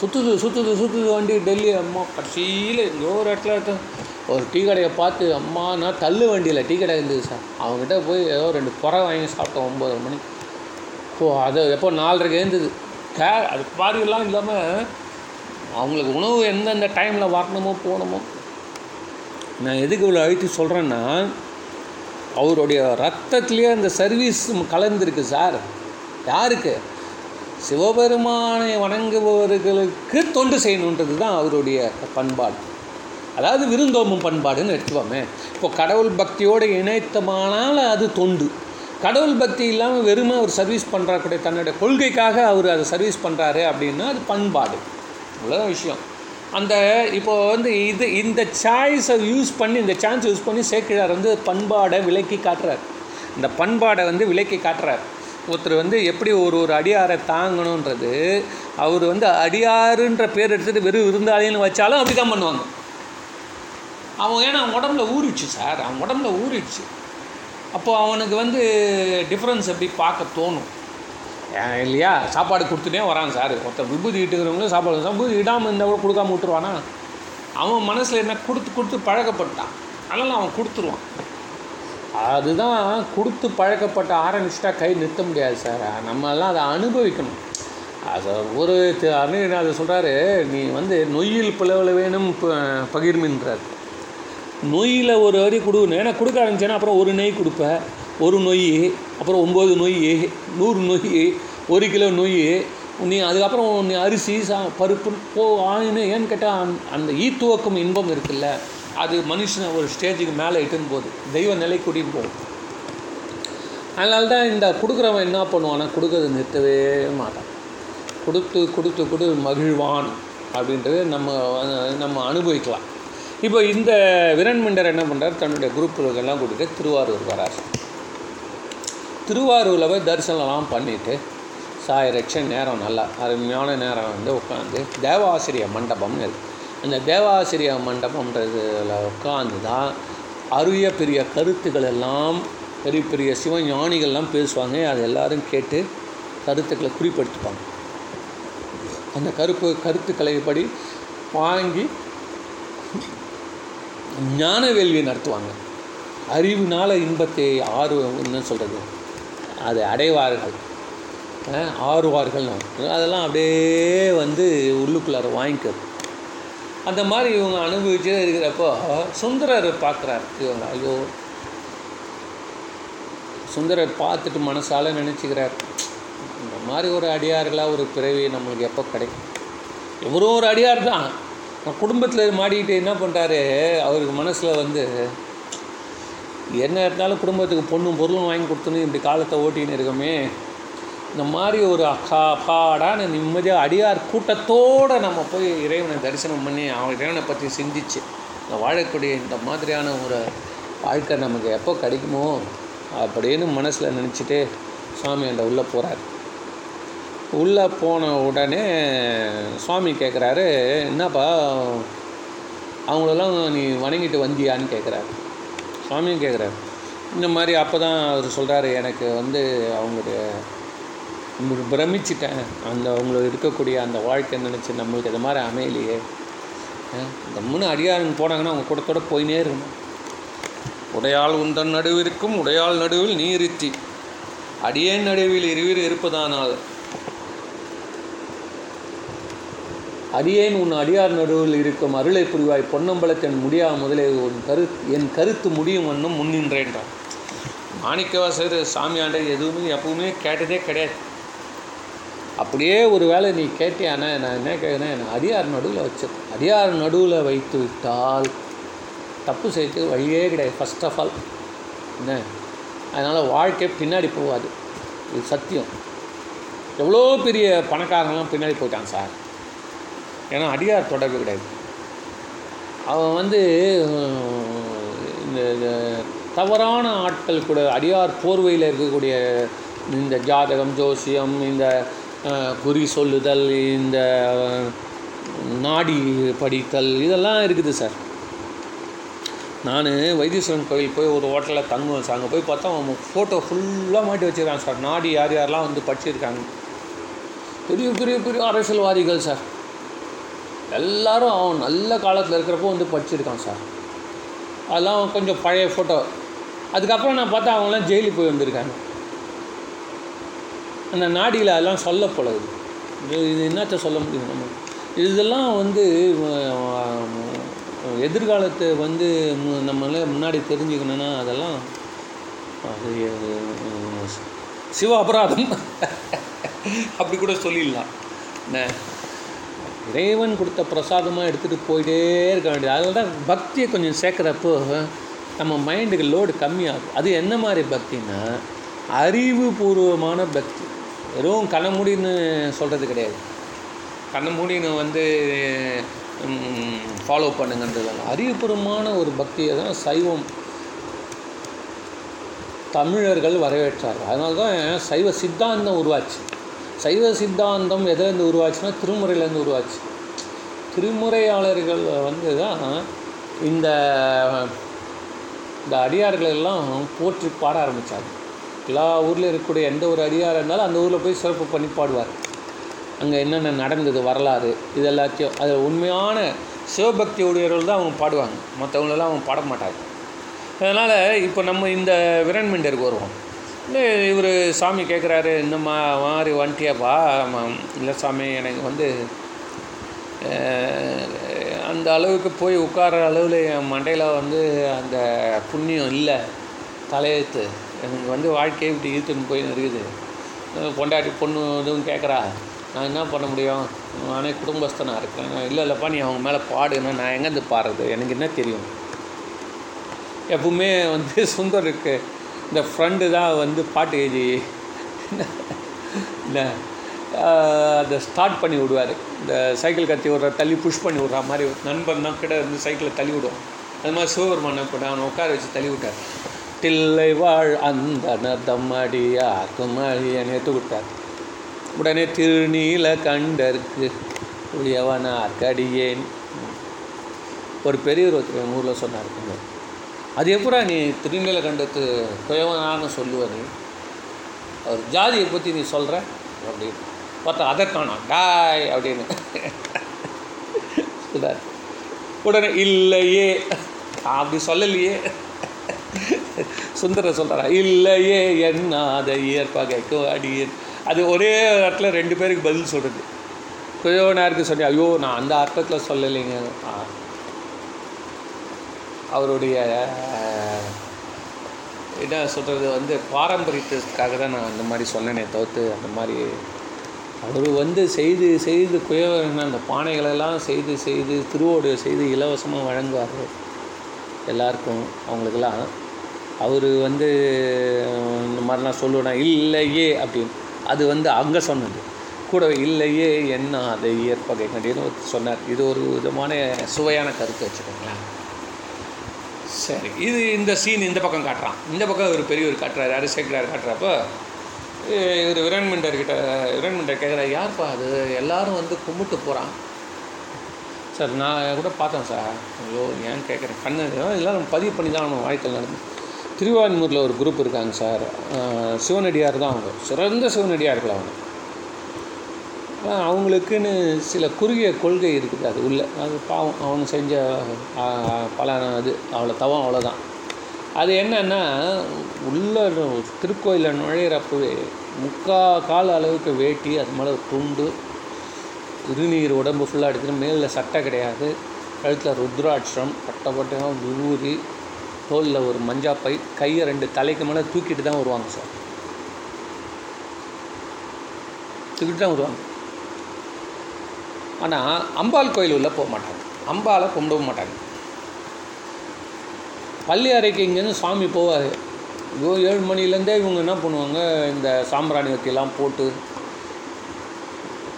சுற்றுது சுற்றுது சுற்றுது வண்டி டெல்லி அம்மா கடைசியில் எங்கேயோ ஒரு இடத்துல இருக்க- ஒரு டீ கடையை பார்த்து அம்மா நான் தள்ளு வண்டியில் டீ கடை இருந்தது சார். அவங்ககிட்ட போய் ஏதோ ரெண்டு புறை வாங்கி சாப்பிட்டோம் ஒம்பது மணி ஓ அது எப்போ நாலரைக்கு எழுந்தது. கே அது பாரியெல்லாம் இல்லாமல் அவங்களுக்கு உணவு எந்தெந்த டைமில் வரணுமோ போகணுமோ. நான் எதுக்கு இவ்வளோ அழுத்தி சொல்கிறேன்னா அவருடைய ரத்தத்துலேயே அந்த சர்வீஸ் கலந்துருக்கு சார். யாருக்கு? சிவபெருமானை வணங்குபவர்களுக்கு தொண்டு செய்யணுன்றது தான் அவருடைய பண்பாடு. அதாவது விருந்தோம்பும் பண்பாடுன்னு எடுத்துவோமே இப்போ கடவுள் பக்தியோடு இணைத்தமானால் அது தொண்டு. கடவுள் பக்தி இல்லாமல் வெறுமை அவர் சர்வீஸ் பண்ணுறக்கூடிய தன்னுடைய கொள்கைக்காக அவர் அதை சர்வீஸ் பண்ணுறாரு அப்படின்னா அது பண்பாடு. அவ்வளோதான் விஷயம். அந்த இப்போ வந்து இது இந்த சாய்ஸை யூஸ் பண்ணி இந்த சான்ஸ் யூஸ் பண்ணி சேக்கிழார் வந்து பண்பாடை விலக்கி காட்டுறார். இந்த பண்பாடை வந்து விலக்கி காட்டுறார். ஒருத்தர் வந்து எப்படி ஒரு ஒரு அடியாரை தாங்கணுன்றது அவர் வந்து அடியாருன்ற பேர் எடுத்துகிட்டு வெறும் விருந்தாளின்னு வச்சாலும் அப்படி தான் பண்ணுவாங்க. அவன் ஏன்னா அவன் உடம்புல ஊறிடுச்சு சார். அவன் உடம்புல ஊறிடுச்சு. அப்போது அவனுக்கு வந்து டிஃப்ரென்ஸ் எப்படி பார்க்க தோணும்? இல்லையா? சாப்பாடு கொடுத்துட்டே வரான் சார். ஒருத்தர் விபூதி இட்டுக்கிறவங்களும் சாப்பாடு விபூதி இடாமல் இருந்தால் கூட கொடுக்காம விட்டுருவானா? அவன் மனசில் என்ன கொடுத்து கொடுத்து பழக்கப்பட்டான். அதனால் அவன் கொடுத்துருவான். அதுதான் கொடுத்து பழக்கப்பட்ட ஆரம்பிச்சிட்டா கை நிறுத்த முடியாது சார். நம்மெல்லாம் அதை அனுபவிக்கணும். அது ஒரு தி- அதை சொல்கிறாரு நீ வந்து நொய்யில் பிளவில் வேணும் ப- பகிர்மின்றார். நொய்யில் ஒரு அடி கொடுக்கணும் ஏன்னா கொடுக்க ஆரம்பிச்சேன்னா அப்புறம் ஒரு நெய் கொடுப்பேன் ஒரு நொய் அப்புறம் ஒம்பது நொய் நூறு நொய் ஒரு கிலோ நொய். நீ அதுக்கப்புறம் நீ அரிசி சா பருப்பு போ ஆயின்னு ஏன்னு கேட்டால் அந்த ஈத்துவக்கும் இன்பம் இருக்குல்ல. அது மனுஷனை ஒரு ஸ்டேஜுக்கு மேலே இட்டுன்னு போகுது. தெய்வ நிலை கூட்டின்னு போகும். அதனால தான் இந்த கொடுக்குறவன் என்ன பண்ணுவானா கொடுக்கறது நிறுத்தவே மாட்டான். கொடுத்து கொடுத்து கொடு மகிழ்வான் அப்படின்றது நம்ம நம்ம அனுபவிக்கலாம். இப்போ இந்த விரண்மண்டர் என்ன பண்ணுறார் தன்னுடைய குரூப்புகளுக்கெல்லாம் கூட்டிகிட்டு திருவாரூர் வரார். திருவாரூரில் போய் தரிசனம்லாம் பண்ணிவிட்டு சாயிரட்ச நேரம் நல்லா அருமையான நேரம் வந்து உட்காந்து தேவாசிரிய மண்டபம்னு இருக்குது அந்த தேவாசிரிய மண்டபம்ன்றதுல உட்காந்து தான் அரிய பெரிய கருத்துக்கள் எல்லாம் பெரிய பெரிய சிவஞானிகள்லாம் பேசுவாங்க. அது எல்லோரும் கேட்டு கருத்துக்களை குறிப்படுத்துவாங்க. அந்த கருப்பு கருத்துக்களை படி வாங்கி ஞான வேள்வி நடத்துவாங்க. அறிவினால் இன்பத்தை ஆர்வம் என்ன சொல்கிறது அதை அடைவார்கள். அஹ், ஆறுவார்கள் அதெல்லாம் அப்படியே வந்து உள்ளுக்குள்ளார வாங்கிக்கிறது. அந்த மாதிரி இவங்க அனுபவிச்சே இருக்கிறப்போ சுந்தரர் பார்க்குறாரு. இவங்க ஐயோ சுந்தரர் பார்த்துட்டு மனசால் நினச்சிக்கிறார். இந்த மாதிரி ஒரு அடியார்களாக ஒரு பிறவி நம்மளுக்கு எப்போ கிடைக்கும்? இவரும் ஒரு அடியார் தான். குடும்பத்தில் மாடிக்கிட்டு என்ன பண்ணுறாரு அவருக்கு மனசில் வந்து என்ன இருந்தாலும் குடும்பத்துக்கு பொண்ணும் பொருளும் வாங்கி கொடுத்துன்னு இப்படி காலத்தை ஓட்டின்னு இருக்கோமே. இந்த மாதிரி ஒரு அக்கா அப்பாடான நிம்மதியாக அடியார் கூட்டத்தோடு நம்ம போய் இறைவனை தரிசனம் பண்ணி அவன் இறைவனை பற்றி சிந்திச்சு இந்த வாழக்கூடிய இந்த மாதிரியான ஒரு வாழ்க்கை நமக்கு எப்போ கிடைக்குமோ அப்படின்னு மனசில் நினச்சிட்டு சுவாமி அந்த உள்ளே போகிறார் உள்ளே போன உடனே சுவாமி கேட்குறாரு என்னப்பா அவங்களெல்லாம் நீ வணங்கிட்டு வந்தியான்னு கேட்குறாரு சுவாமியும் கேட்குறாரு இந்த மாதிரி அப்போ தான் அவர் சொல்கிறாரு எனக்கு வந்து அவங்களுடைய உங்களுக்கு பிரமிச்சிட்டேன். அந்த அவங்களுக்கு இருக்கக்கூடிய அந்த வாழ்க்கை நினச்சி நம்மளுக்கு இது மாதிரி அமையலையே. அஹ் இந்த அடியாருங்க போனாங்கன்னா அவங்க கூடத்தோட போயினே இருக்கணும். உடையாள் உந்தன் நடுவிற்கும் உடையாள் நடுவில் நீ இருத்தி அடியேன் நடுவில் இருவீர் இருப்பதானால் அடியேன் உன் அடியார் நடுவில் இருக்கும் அருளை புரிவாய். பொன்னம்பலத்தின் முடியா முதலே உன் கரு என் கருத்து முடியும் வண்ணம் முன்னின்றேன்றான். மாணிக்கவாசர் சாமியாண்டை எதுவுமே எப்பவுமே கேட்டதே கிடையாது. அப்படியே ஒரு வேளை நீ கேட்டியானா நான் என்ன கேட்குறேன் என்னை அடியார் நடுவில் வச்சு அடியார் நடுவில் வைத்து விட்டால் தப்பு செய்யறதுக்கு வழியே கிடையாது ஃபர்ஸ்ட் ஆஃப் ஆல் என்ன? அதனால் வாழ்க்கை பின்னாடி போகாது. இது சத்தியம். எவ்வளோ பெரிய பணக்காரங்களாம் பின்னாடி போயிட்டான் சார். ஏன்னா அடியார் தொடர்பு கிடையாது. அவன் வந்து இந்த தவறான ஆட்கள் கூட அடியார் போர்வையில் இருக்கக்கூடிய இந்த ஜாதகம் ஜோசியம் இந்த குறி சொல்லுதல் இந்த நாடி படித்தல் இதெல்லாம் இருக்குது சார். நான் வைத்தீஸ்வரன் கோயில் போய் ஒரு ஹோட்டலில் தங்குவேன் சார். அங்கே போய் பார்த்தா அவன் ஃபோட்டோ ஃபுல்லாக மாட்டி வச்சுருக்காங்க சார். நாடி யார் யாரெல்லாம் வந்து படிச்சிருக்காங்க. பெரிய பெரிய பெரிய அரசியல்வாதிகள் சார். எல்லாரும் அவன் நல்ல காலத்தில் இருக்கிறப்போ வந்து படிச்சிருக்கான் சார். அதெல்லாம் கொஞ்சம் பழைய ஃபோட்டோ அதுக்கப்புறம் நான் பார்த்தா அவங்களாம் ஜெயிலுக்கு போய் வந்திருக்காங்க. அந்த நாடியில் அதெல்லாம் சொல்ல போலது இது. இது என்னத்த சொல்ல முடியும் நம்ம? இதெல்லாம் வந்து எதிர்காலத்தை வந்து மு- முன்னாடி தெரிஞ்சுக்கணுன்னா அதெல்லாம் சிவ அபராதம். *laughs* அப்படி கூட சொல்லிடலாம். என்ன இறைவன் கொடுத்த பிரசாதமாக எடுத்துகிட்டு போயிட்டே இருக்க வேண்டியது. அதில் தான் பக்தியை கொஞ்சம் சேர்க்குறப்போ நம்ம மைண்டுக்கு லோடு கம்மியாகும். அது என்ன மாதிரி பக்தின்னா அறிவுபூர்வமான பக்தி. வெறும் கண்ணமூடின்னு சொல்கிறது கிடையாது. கண்ணமூடின்னு வந்து ஃபாலோ பண்ணுங்கன்றது அறிவுபூர்வமான ஒரு பக்தியை தான் சைவம் தமிழர்கள் வரவேற்றார்கள். அதனால தான் சைவ சித்தாந்தம் உருவாச்சு. சைவ சித்தாந்தம் எதுலேருந்து உருவாச்சுன்னா திருமுறையிலேருந்து உருவாச்சு. திருமுறையாளர்கள் வந்து தான் இந்த இந்த அடியார்களெல்லாம் போற்றி பாட ஆரம்பித்தாங்க எல்லா ஊரில் இருக்கக்கூடிய எந்த ஒரு அடியாராக இருந்தாலும் அந்த ஊரில் போய் சிறப்பு பண்ணி பாடுவார். அங்கே என்னென்ன நடந்தது வரலாறு இது எல்லாத்தையும் அது உண்மையான சிவபக்தி உடையவர்கள் தான் அவங்க பாடுவாங்க. மற்றவங்களெல்லாம் அவங்க பாட மாட்டாங்க. அதனால் இப்போ நம்ம இந்த விரண்மண்டருக்கு வருவோம். இல்லை இவர் சாமி கேட்குறாரு இந்த மாதிரி வந்துட்டியாப்பா ஆமாம் இல்லை சாமி எனக்கு வந்து அந்த அளவுக்கு போய் உட்கார அளவில் என் மண்டையில் வந்து அந்த புண்ணியம் இல்லை. தலையெழுத்து. எனக்கு வந்து வாழ்க்கையை இப்படி இழுத்துன்னு போய் இருக்குது பொண்டாட்டி பொண்ணு எதுவும் கேட்குறா நான் என்ன பண்ண முடியும்? நானே குடும்பஸ்தனாக இருக்கேன். இல்லை இல்லைப்பா நீ அவங்க மேலே பாடுன்னா நான் எங்கேருந்து பாடுறது? எனக்கு என்ன தெரியும்? எப்பவுமே வந்து சுந்தருக்கு இந்த ஃப்ரெண்டு தான் வந்து பாட்டு எழுதி இந்த அதை ஸ்டார்ட் பண்ணி விடுவார். இந்த சைக்கிள் கத்தி விட்ற தள்ளி புஷ் பண்ணி விடுற மாதிரி ஒரு நண்பன் தான் கிட்ட இருந்து சைக்கிளை தள்ளி விடுவோம் அது மாதிரி சிவபெருமான் கூட அவனை உட்கார வச்சு தள்ளி விட்டார். தில்லை வாழ் அந்த நதமடியாக்கும் அழியனை விட்டார். உடனே திருநீல கண்டற்கு உயவனார் கடியேன் ஒரு பெரியவர் ஒருத்தர் எங்கள் ஊரில் சொன்னார். அது எப்படா நீ திருநீல கண்டத்து குயவனான்னு சொல்லுவது அவர் ஜாதியை பற்றி நீ சொல்கிற அப்படின்னு பார்த்தா அதை காணோம். டாய் அப்படின்னு. சொல்கிறார் உடனே இல்லையே. அப்படி சொல்லலையே. சுந்தர சொல்கிறா இல்லையே என்னாத இயற்பகைக்கும் அடியேன். அது ஒரே இடத்துல ரெண்டு பேருக்கு பதில் சொல்கிறது குயவனாருக்கு சொல்லி ஐயோ நான் அந்த அர்த்தத்தில் சொல்லலைங்க. அவருடைய என்ன சொல்கிறது வந்து பாரம்பரியத்துக்காக தான் நான் அந்த மாதிரி சொன்னேனே தவிர்த்து அந்த மாதிரி அவர் வந்து செய்து செய்து குயவன் அந்த பானைகளெல்லாம் செய்து செய்து திருவோடு செய்து இலவசமாக வழங்குவார் எல்லாருக்கும் அவங்களுக்கெல்லாம். அவர் வந்து இந்த மாதிரிலாம் சொல்லுவேன் இல்லையே அப்படின்னு. அது வந்து அங்கே சொன்னது. கூட இல்லையே என்ன அதை ஏற்பகை கண்டின்னு சொன்னார். இது ஒரு விதமான சுவையான கருத்து வச்சுக்கோங்களேன். சரி. இது இந்த சீன் இந்த பக்கம் காட்டுறான். இந்த பக்கம் ஒரு பெரியவர் காட்டுறாரு யார் சேக்கரார் காட்டுறப்போ இவர் விரண்மண்டர் கிட்ட விரண்மண்டர் கேட்குறாரு யார்ப்பா அது? எல்லாரும் வந்து கும்பிட்டு போகிறான் சார் நான் கூட பார்த்தேன் சார். ஐயோ ஏன் கேட்குறேன் கண்ணு எல்லோரும் பதிவு பண்ணி தான் நம்ம வாழ்க்கையில் நடந்து திருவான்மூரில் ஒரு குரூப் இருக்காங்க சார். சிவனடியார் தான் அவங்க. சிறந்த சிவனடியார்கள் அவங்க. அவங்களுக்குன்னு சில குறுகிய கொள்கை இருக்குது அது உள்ள. அது பாவம் அவங்க செஞ்ச அஹ், பல இது அவ்வளோ தவம் அவ்வளோதான். அது என்னன்னா உள்ள திருக்கோயிலில் நுழையிறப்பவே முக்கா கால அளவுக்கு வேட்டி அது மேலே துண்டு திருநீர் உடம்பு ஃபுல்லாக எடுத்துகிட்டு மேலே சட்டை கிடையாது. கழுத்தில் ருத்ராட்சம் பட்டப்பட்டையாக விபூதி தோலில் ஒரு மஞ்சாப்பை கையை ரெண்டு தலைக்கு மேலே தூக்கிட்டு தான் வருவாங்க சார். தூக்கிட்டு தான் வருவாங்க. ஆனால் அம்பாள் கோயில் உள்ளே போக மாட்டாங்க. அம்பாலை கும்பிடவும் மாட்டாங்க. பள்ளி அறைக்கு இங்கேருந்து சுவாமி போவார். ஐயோ ஏழு மணிலேருந்தே இவங்க என்ன பண்ணுவாங்க? இந்த சாம்பிராணி வத்தியெல்லாம் போட்டு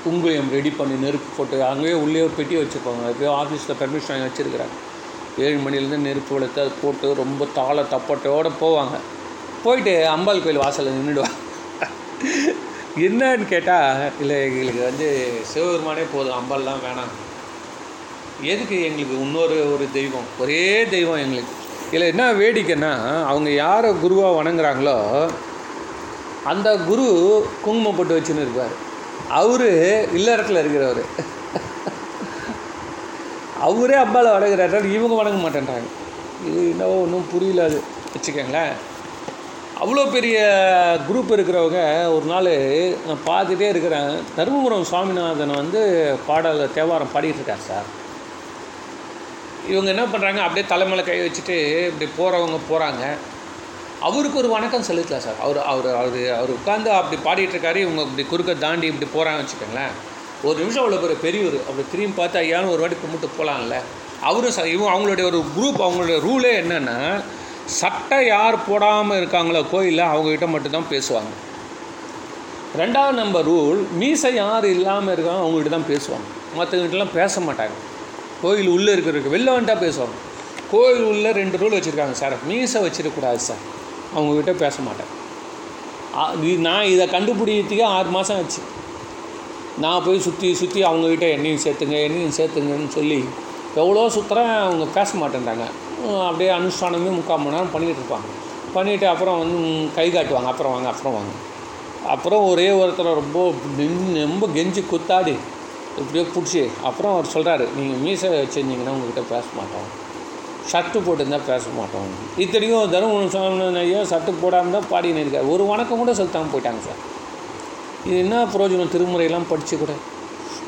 குங்குளியம் ரெடி பண்ணி நெருப்பு போட்டு அங்கேயே உள்ளே பெட்டி வச்சுருப்பாங்க எப்பயோ ஆஃபீஸில் பெர்மிஷன் வாங்கி வச்சுருக்கிறாங்க. ஏழு மணிலேருந்து நெருப்பு வளர்த்து அது போட்டு ரொம்ப தாள தப்பட்டோடு போவாங்க. போயிட்டு அம்பாள் கோயில் வாசலில் நின்றுடுவாங்க. என்னன்னு கேட்டால் இல்லை எங்களுக்கு வந்து சிவபெருமானே போதும். அம்பல்லாம் வேணாம். எதுக்கு எங்களுக்கு இன்னொரு ஒரு தெய்வம்? ஒரே தெய்வம் எங்களுக்கு. இதில் என்ன வேடிக்கைன்னா அவங்க யாரை குருவாக வணங்குறாங்களோ அந்த குரு குங்குமம் போட்டு வச்சுன்னு இருப்பார். அவர் இல்லறத்தில் இருக்கிறவர். அவரே அம்பாவை வணங்குறாரு. இவங்க வணங்க மாட்டேன்றாங்க. இது என்னவோ ஒன்றும் புரியல அது. வச்சுக்கோங்களேன். அவ்வளோ பெரிய குரூப் இருக்கிறவங்க ஒரு நாள் நான் பார்த்துட்டே இருக்கிறேன். தருமபுரம் சுவாமிநாதன் வந்து பாடல் தேவாரம் பாடிட்டுருக்கார் சார். இவங்க என்ன பண்ணுறாங்க அப்படியே தலைமையில கை வச்சுட்டு இப்படி போகிறவங்க போகிறாங்க அவருக்கு ஒரு வணக்கம் செலுத்தலாம் சார். அவர் அவர் அவர் அவர் உட்காந்து அப்படி பாடிட்டுருக்காரு. இவங்க இப்படி குறுக்க தாண்டி இப்படி போகிறாங்க வச்சுக்கோங்களேன். ஒரு நிமிஷம் அவ்வளோ பெரிய பெரியவர் அப்படி திரும்பி பார்த்து ஐயான்னு ஒரு வாட்டி கும்பிட்டு போகலாம்ல அவரும் சார் இவங்க அவங்களுடைய ஒரு குரூப் அவங்களுடைய ரூலே என்னென்னா சட்டை யார் போடாமல் இருக்காங்களோ கோயிலில் அவங்ககிட்ட மட்டும்தான் பேசுவாங்க. ரெண்டாவது நம்பர் ரூல் மீசை யார் இல்லாமல் இருக்காங்க அவங்ககிட்ட தான் பேசுவாங்க. மற்றவங்கிட்டலாம் பேச மாட்டாங்க. கோயில் உள்ளே இருக்கிறதுக்கு வெளில வந்துட்டால் பேசுவாங்க. கோயில் உள்ளே ரெண்டு ரூல் வச்சுருக்காங்க சார் மீசை வச்சிடக்கூடாது சார் அவங்கக்கிட்ட பேச மாட்டேன். இது- நான் இதை கண்டுபிடிக்கிறதுக்கே ஆறு மாதம் ஆச்சு. நான் போய் சுற்றி சுற்றி அவங்கக்கிட்ட என்னையும் சேர்த்துங்க என்னையும் சேர்த்துங்கன்னு சொல்லி எவ்வளோ சுற்றுறேன் அவங்க பேச மாட்டேன்றாங்க. அப்படியே அனுஷ்டானமே முக்கால் மணி நேரம் பண்ணிகிட்டு இருப்பாங்க. பண்ணிவிட்டு அப்புறம் வந்து கை காட்டுவாங்க. அப்புறம் வாங்க அப்புறம் வாங்க. அப்புறம் ஒரே ஒருத்தர் ரொம்ப ரொம்ப கெஞ்சி குத்தாடி இப்படியே பிடிச்சி அப்புறம் அவர் சொல்கிறாரு நீங்கள் மீசை வச்சுருந்தீங்கன்னா உங்கள்கிட்ட பேச மாட்டோம். ஷர்ட்டு போட்டிருந்தா பேச மாட்டோம். இத்தனைக்கும் தருமபுரம் சுவாமி ஐயோ ஷர்ட்டு போடாமல் தான் பாடின்னு இருக்கார். ஒரு வணக்கம் கூட செலுத்தாமல் போயிட்டாங்க சார். இது என்ன பிரயோஜனம்? திருமுறையெல்லாம் படித்து கூட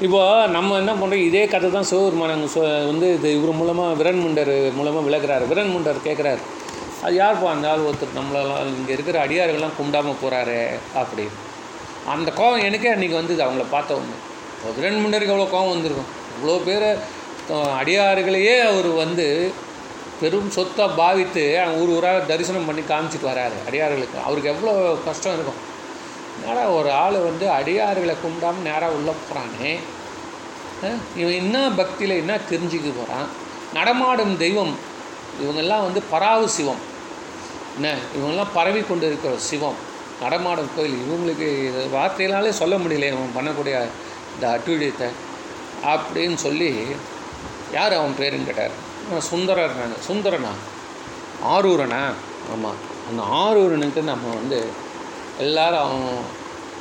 இப்போது நம்ம என்ன பண்ணுறோம் இதே கதை தான் சிவபெருமான் சொ வந்து இது இவர் மூலமாக விரண்முண்டர் மூலமாக விளக்குறாரு. விரண்முண்டர் கேட்குறாரு அது யார்ப்பா அந்த ஆள் ஒருத்தர்? நம்மளெல்லாம் இங்கே இருக்கிற அடியார்கள்லாம் கும்பிடாமல் போகிறாரு அப்படின்னு. அந்த கோவம் எனக்கே அன்றைக்கி வந்தது. அவங்கள பார்த்த ஒன்று விரன் முண்டருக்கு எவ்வளோ கோவம் வந்திருக்கும்? இவ்வளோ பேர் அடியார்களையே அவர் வந்து பெரும் சொத்தாக பாவித்து அவங்க ஊர் ஊராக தரிசனம் பண்ணி காமிச்சிட்டு வராரு அடியார்களுக்கு. அவருக்கு எவ்வளோ கஷ்டம் இருக்கும். ஆனால் ஒரு ஆள் வந்து அடியார்களை கும்பிடாம நேராக உள்ளே போகிறானே இவன் என்ன பக்தியில் என்ன தெரிஞ்சுக்க போகிறான் நடமாடும் தெய்வம் இவங்கெல்லாம் வந்து பராவு சிவம். என்ன இவங்கெல்லாம் பரவி கொண்டு இருக்கிற சிவம் நடமாடும் கோயில். இவங்களுக்கு வார்த்தையினாலே சொல்ல முடியல இவன் பண்ணக்கூடிய இந்த அட்டுழியத்தை. அப்படின்னு சொல்லி யார் அவன் பேருன்னு கேட்டார்? சுந்தரர் நான். சுந்தரனா? ஆரூரனா? ஆமாம் அந்த ஆரூரனுக்கு நம்ம வந்து எல்லாரும் அவன்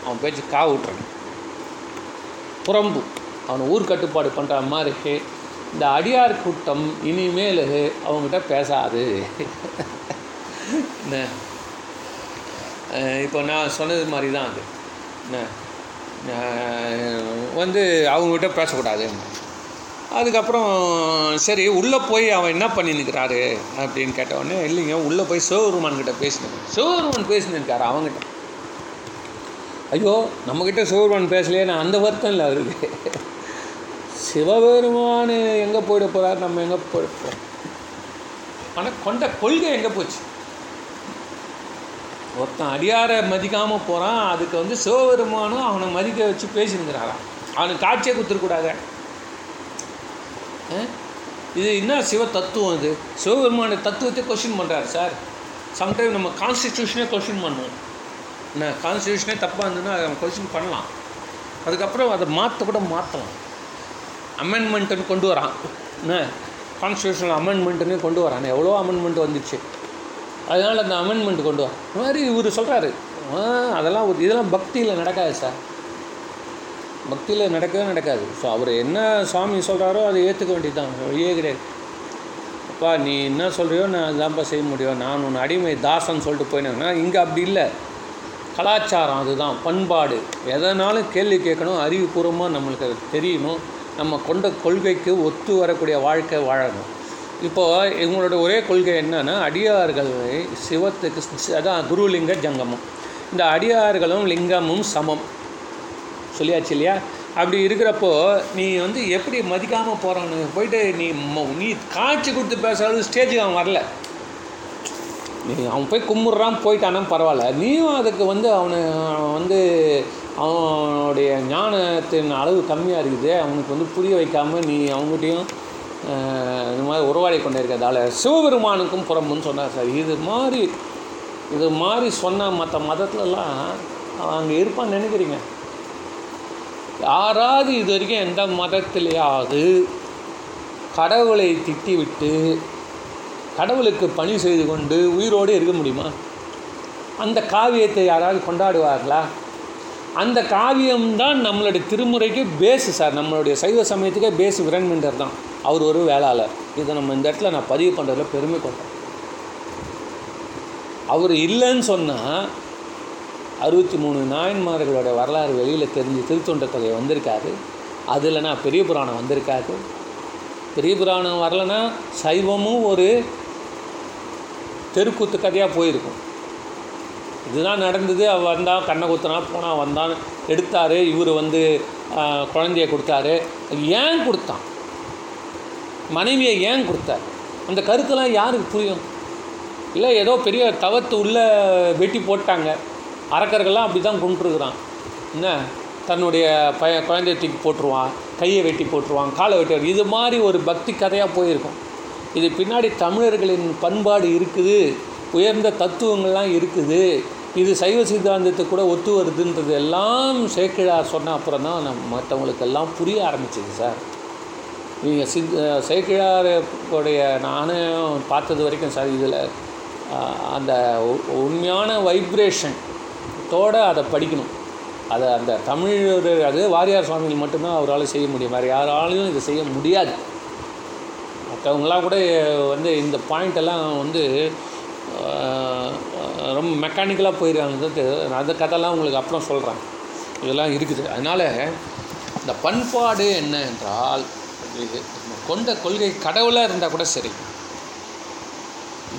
அவன் பேச்சு கா விட்டுறணும் புறம்பு. அவனை ஊர் கட்டுப்பாடு பண்ணுற மாதிரி. இந்த அடியார் கூட்டம் இனிமேல் அவங்ககிட்ட பேசாது. என்ன? இப்போ நான் சொன்னது மாதிரி தான் அது. என்ன? வந்து அவங்ககிட்ட பேசக்கூடாது. அதுக்கப்புறம் சரி உள்ளே போய் அவன் என்ன பண்ணின்னுக்கிறாரு அப்படின்னு கேட்டவொடனே இல்லைங்க உள்ளே போய் சிவபெருமான்கிட்ட பேசினேன். சிவபெருமான் பேசினிருக்காரு அவங்ககிட்ட ஐயோ நம்மக்கிட்ட சிவபெருமான் பேசலையே நான் அந்த வருத்தம் இல்லை அவருக்கு. சிவபெருமான் எங்கே போயிட போகிறார் நம்ம எங்கே போயிட ஆனால் கொண்ட கொள்கை எங்கே போச்சு? ஒருத்தன் அடியாரை மதிக்காமல் போகிறான் அதுக்கு வந்து சிவபெருமானும் அவனை மதிக்க வச்சு பேசினுங்கிறாராம் அவனுக்கு காட்சியே கொடுத்துருக்கூடாத இது என்ன சிவ தத்துவம் இது? சிவபெருமான தத்துவத்தை கொஷின் பண்ணுறாரு சார் சம்டைம் நம்ம கான்ஸ்டிடியூஷனே கொஷின் பண்ணுவோம். கான்ஸ்டியூஷனே தப்பாக இருந்ததுன்னா அதை கொஸ்டின் பண்ணலாம். அதுக்கப்புறம் அதை மாற்ற கூட மாற்றலாம் அமெண்ட்மெண்ட்டுன்னு கொண்டு வரான். என்ன கான்ஸ்டியூஷனல் அமெண்ட்மெண்ட்டுன்னு கொண்டு வரான். எவ்வளோ அமெண்ட்மெண்ட் வந்துச்சு. அதனால் அந்த அமெண்ட்மெண்ட் கொண்டு வர இந்த மாதிரி இவர் சொல்கிறாரு அதெல்லாம் ஒரு இதெல்லாம் பக்தியில் நடக்காது சார். பக்தியில் நடக்கவே நடக்காது. ஸோ அவர் என்ன சாமி சொல்கிறாரோ அதை ஏற்றுக்க வேண்டியது தான் வழியே கிடையாது. அப்பா நீ என்ன சொல்கிறியோ நான் அதான்ப்பா செய்ய முடியும். நான் உன் அடிமை தாசன் சொல்லிட்டு போயினேன்னா இங்கே அப்படி இல்லை. கலாச்சாரம் அதுதான் பண்பாடு. எதனாலும் கேள்வி கேட்கணும் அறிவுபூர்வமாக நம்மளுக்கு அது தெரியணும். நம்ம கொண்ட கொள்கைக்கு ஒத்து வரக்கூடிய வாழ்க்கை வாழணும். இப்போது இவங்களோட ஒரே கொள்கை என்னென்னா அடியார்கள் சிவத்துக்கு அதான் குருலிங்க ஜங்கமம். இந்த அடியார்களும் லிங்கமும் சமம். சொல்லியாச்சு இல்லையா? அப்படி இருக்கிறப்போ நீ வந்து எப்படி மதிக்காமல் போகிறான்னு போயிட்டு நீ நீ காட்சி கொடுத்து பேசுறது ஸ்டேஜுக்கு அவன் வரல. நீ அவன் போய் கும்பிட்றான் போயிட்டானா பரவாயில்ல. நீயும் அதுக்கு வந்து அவனை வந்து அவனுடைய ஞானத்தின் அளவு கம்மியாக இருக்குது. அவனுக்கு வந்து புரிய வைக்காமல் நீ அவங்ககிட்டையும் இந்த இது மாதிரி உறவாடி கொண்டே இருக்கிறதால சிவபெருமானுக்கும் புறம்புன்னு சொன்னார் சார். இது மாதிரி இது மாதிரி சொன்ன மற்ற மதத்துலலாம் அவன் அங்கே இருப்பான்னு நினைக்கிறீங்க? யாராவது இது வரைக்கும் எந்த மதத்திலேயாவது கடவுளை திட்டிவிட்டு கடவுளுக்கு பணி செய்து கொண்டு உயிரோடு இருக்க முடியுமா? அந்த காவியத்தை யாராவது கொண்டாடுவார்களா? அந்த காவியம்தான் நம்மளுடைய திருமுறைக்கு பேஸு சார் நம்மளுடைய சைவ சமயத்துக்கே பேஸு விரண்மிண்டர் தான். அவர் ஒரு வேளாளர். இதை நம்ம இந்த இடத்துல நான் பதிவு பண்ணுறதுல பெருமை கொண்டேன் அவர் இல்லைன்னு சொன்னால் அறுபத்தி மூணு நாயன்மார்களோட வரலாறு வெளியில் தெரிஞ்சு திருத்தொண்ட தொகை வந்திருக்காது. அதில் நான் பெரிய புராணம் வந்திருக்காது. பெரிய புராணம் வரலன்னா சைவமும் ஒரு தெருக்கூத்து கதையாக போயிருக்கும். இதுதான் நடந்தது. அவள் வந்தால் கண்ணை குத்துனா போனால் வந்தான் எடுத்தார். இவர் வந்து குழந்தைய கொடுத்தாரு. ஏன் கொடுத்தான்? மனைவியை ஏன் கொடுத்தார்? அந்த கருத்தெல்லாம் யாருக்கு புரியும்? இல்லை ஏதோ பெரிய தவத்து உள்ள வெட்டி போட்டாங்க. அறக்கர்கள்லாம் அப்படி தான் கொண்டுருக்குறான் என்ன? தன்னுடைய பய குழந்தைய தூக்கி போட்டுருவான். கையை வெட்டி போட்டுருவான். காலை வெட்டி இது மாதிரி ஒரு பக்தி கதையாக போயிருக்கும். இது பின்னாடி தமிழர்களின் பண்பாடு இருக்குது உயர்ந்த தத்துவங்கள்லாம் இருக்குது இது சைவ சித்தாந்தத்தை கூட ஒத்து வருதுன்றது எல்லாம் சேக்கிழார் சொன்ன அப்புறம் தான் நம்ம மற்றவங்களுக்கெல்லாம் புரிய ஆரம்பிச்சிது சார். நீங்கள் சித் சேக்கிழாருடைய நானும் பார்த்தது வரைக்கும் சார் இதில் அந்த உண்மையான வைப்ரேஷன் தோட அதை படிக்கணும். அதை அந்த தமிழ் அது வாரியார் சுவாமிகள் மட்டும்தான் அவரால் செய்ய முடியும். வேறு யாராலையும் இதை செய்ய முடியாது. மற்றவங்களாம் கூட வந்து இந்த பாயிண்ட்டெல்லாம் வந்து ரொம்ப மெக்கானிக்கலாக போயிருக்காங்க அந்த கதைலாம் உங்களுக்கு அப்புறம் சொல்கிறேன் இதெல்லாம் இருக்குது. அதனால் இந்த பண்பாடு என்ன என்றால் இது கொண்ட கொள்கை கடவுளாக இருந்தால் கூட சரி.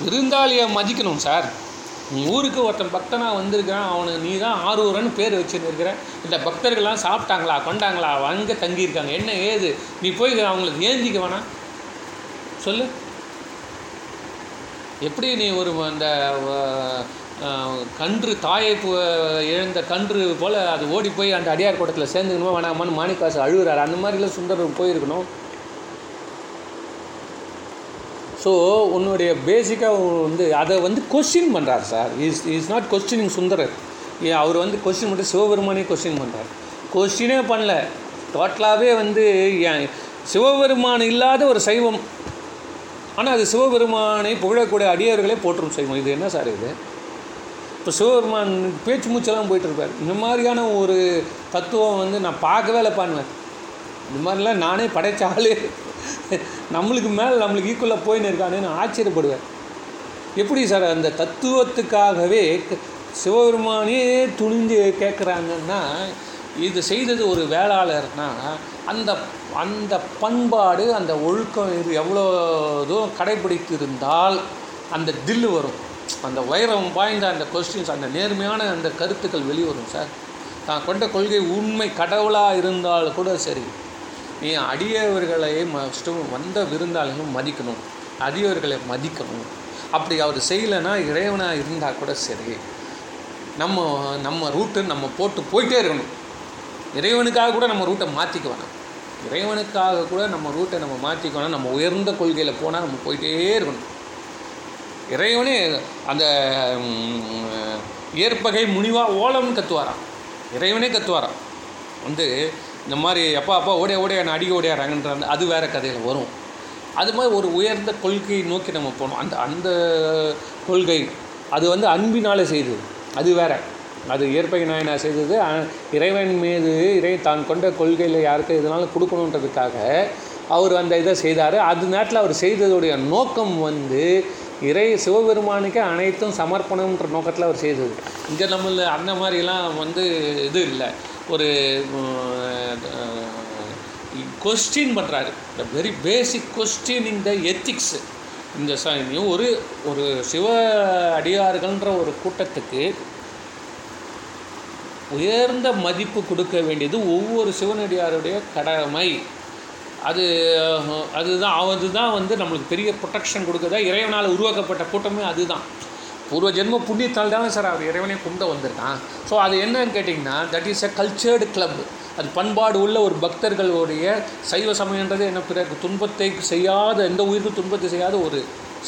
விருந்தாளியை மதிக்கணும் சார் நீ ஊருக்கு ஒருத்தன் பக்தனாக வந்திருக்கிறான் அவனு நீ தான் ஆரூரன்னு பேர் வச்சுருக்கிற இந்த பக்தர்கள்லாம் சாப்பிட்டாங்களா கொண்டாங்களா அங்கே தங்கியிருக்காங்க என்ன ஏது? நீ போய் அவங்களுக்கு ஏந்திக்க வேணாம். சொல்லு. எப்படி நீ ஒரு அந்த கன்று தாயை இழந்த கன்று போல் அது ஓடி போய் அந்த அடியார் கூட்டத்தில் சேர்ந்துக்கணுமா வேணாமான்னு மாணிக்காசு அழுகுறாரு. அந்த மாதிரிலாம் சுந்தரர் போயிருக்கணும். ஸோ உன்னுடைய பேசிக்காக வந்து அதை வந்து கொஸ்டின் பண்ணுறார் sir is is not questioning Sundarar. ஏ அவர் வந்து கொஸ்டின் மட்டும் சிவபெருமானே கொஸ்டின் பண்ணுறார் கொஸ்டினே பண்ணல. டோட்டலாகவே வந்து ஏன் சிவபெருமான் இல்லாத ஒரு சைவம். ஆனால் அது சிவபெருமானை புகழக்கூடிய அடியர்களே போற்றும் செய்வோம். இது என்ன சார் இது? இப்போ சிவபெருமான் பேச்சு மூச்செல்லாம் போயிட்டுருப்பார். இந்த மாதிரியான ஒரு தத்துவம் வந்து நான் பார்க்கவே இல்லை பண்ணுவேன் இந்த மாதிரிலாம் நானே படைச்சாலே நம்மளுக்கு மேலே நம்மளுக்கு ஈக்குவலாக போயின்னு நான் ஆச்சரியப்படுவேன். எப்படி சார் அந்த தத்துவத்துக்காகவே சிவபெருமானே துணிந்து கேட்குறாங்கன்னா இது செய்தது ஒரு வேளாளர்னா அந்த அந்த பண்பாடு அந்த ஒழுக்கம் இது எவ்வளோ தூரம் கடைபிடித்திருந்தால் அந்த தில்லு வரும். அந்த வைரம் வாய்ந்த அந்த கொஸ்டின்ஸ் அந்த நேர்மையான அந்த கருத்துக்கள் வெளிவரும் சார் தான் கொண்ட கொள்கை உண்மை கடவுளாக இருந்தால் கூட சரி. நீ அடியவர்களை மஸ்ட்டு வந்த விருந்தாளிகளும் மதிக்கணும். அடியவர்களை மதிக்கணும். அப்படி அவர் செய்யலைன்னா இறைவனாக இருந்தால் கூட சரி. நம்ம நம்ம ரூட்டு நம்ம போட்டு போயிட்டே இருக்கணும். இறைவனுக்காக கூட நம்ம ரூட்டை மாற்றிக்க வேணாம். இறைவனுக்காக கூட நம்ம ரூட்டை நம்ம மாற்றிக்கணும் நம்ம உயர்ந்த கொள்கையில் போனால் நம்ம போயிட்டே இருக்கணும். இறைவனே அந்த ம், ஏற்பகை முனிவா ஓலம்னு கத்துவாராம். இறைவனே கத்துவாராம். வந்து இந்த மாதிரி அப்பா அப்பா ஓடிய ஓடிய நான் அடிக்க ஓடியாராங்கன்ற அந்த அது வேறு கதையில் வரும். அது மாதிரி ஒரு உயர்ந்த கொள்கையை நோக்கி நம்ம போகணும். அந்த அந்த கொள்கை அது வந்து அன்பினால் செய்து அது வேறு. அது இயற்பகை நாயனார் செய்தது இறைவன் மீது இறை தான் கொண்ட கொள்கையில் யாருக்கு எதுனாலும் கொடுக்கணுன்றதுக்காக அவர் அந்த இதை செய்தார். அது நேரத்தில் அவர் செய்ததுடைய நோக்கம் வந்து இறை சிவபெருமானுக்கு அனைத்தும் சமர்ப்பணம்ன்ற நோக்கத்தில் அவர் செய்தது. இங்கே நம்மள அந்த மாதிரிலாம் வந்து இது இல்லை. ஒரு கொஸ்டின் பண்ணுறாரு the very basic question in the ethics இந்த ஒரு ஒரு சிவ அடியார்கள்ன்ற ஒரு கூட்டத்துக்கு உயர்ந்த மதிப்பு கொடுக்க வேண்டியது ஒவ்வொரு சிவனடியாருடைய கடமை. அது அதுதான் அதுதான் வந்து நம்மளுக்கு பெரிய ப்ரொடெக்ஷன் கொடுக்குதா. இறைவனால் உருவாக்கப்பட்ட கூட்டமே அதுதான். பூர்வ ஜென்ம புண்ணியத்தால் தானே சார் அவர் இறைவனே கும்பிட வந்திருக்கான். ஸோ அது என்னன்னு கேட்டிங்கன்னா that is a cultured club அது பண்பாடு உள்ள ஒரு பக்தர்களுடைய சைவ சமயன்றது என்ன பிறகு? துன்பத்தை செய்யாத எந்த உயிருக்கு துன்பத்தை செய்யாத ஒரு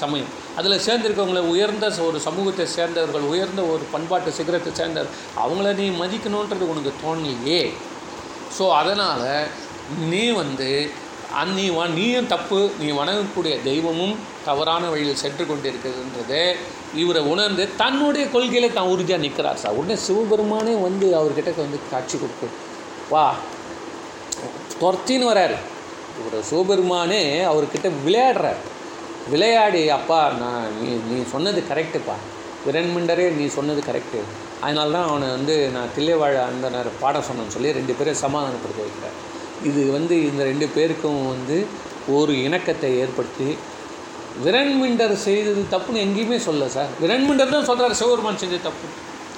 சமயம். அதில் சேர்ந்திருக்கவங்களை உயர்ந்த ஒரு சமூகத்தை சேர்ந்தவர்கள் உயர்ந்த ஒரு பண்பாட்டு சிகரத்தை சேர்ந்தவர் அவங்கள நீ மதிக்கணுன்றது உனக்கு தோணலையே. ஸோ அதனால் நீ வந்து அந் நீ வ நீயும் தப்பு நீ வணங்கக்கூடிய தெய்வமும் தவறான வழியில் சென்று கொண்டிருக்கிறதுன்றது இவரை உணர்ந்து தன்னுடைய கொள்கையில் தான் உறுதியாக நிற்கிறார் சார். உடனே சிவபெருமானே வந்து அவர்கிட்ட வந்து காட்சி கொடுக்கு வா துரத்தின்னு வராரு. இவர் சிவபெருமானே அவர்கிட்ட விளையாடுறார். விளையாடி அப்பா நான் நீ நீ சொன்னது கரெக்டுப்பா விரண்மண்டரே நீ சொன்னது கரெக்டு அதனால தான் அவனை வந்து நான் தில்லைவாழ அந்த நேரம் பாடம் சொன்னேன்னு சொல்லி ரெண்டு பேரும் சமாதானப்படுத்த வைக்கிறார். இது வந்து இந்த ரெண்டு பேருக்கும் வந்து ஒரு இணக்கத்தை ஏற்படுத்தி விரண்மிண்டர் செய்தது தப்புன்னு எங்கேயுமே சொல்ல சார். விரண்மிண்டர் தான் சொல்கிறார் சிவபெருமான் செஞ்சது தப்பு.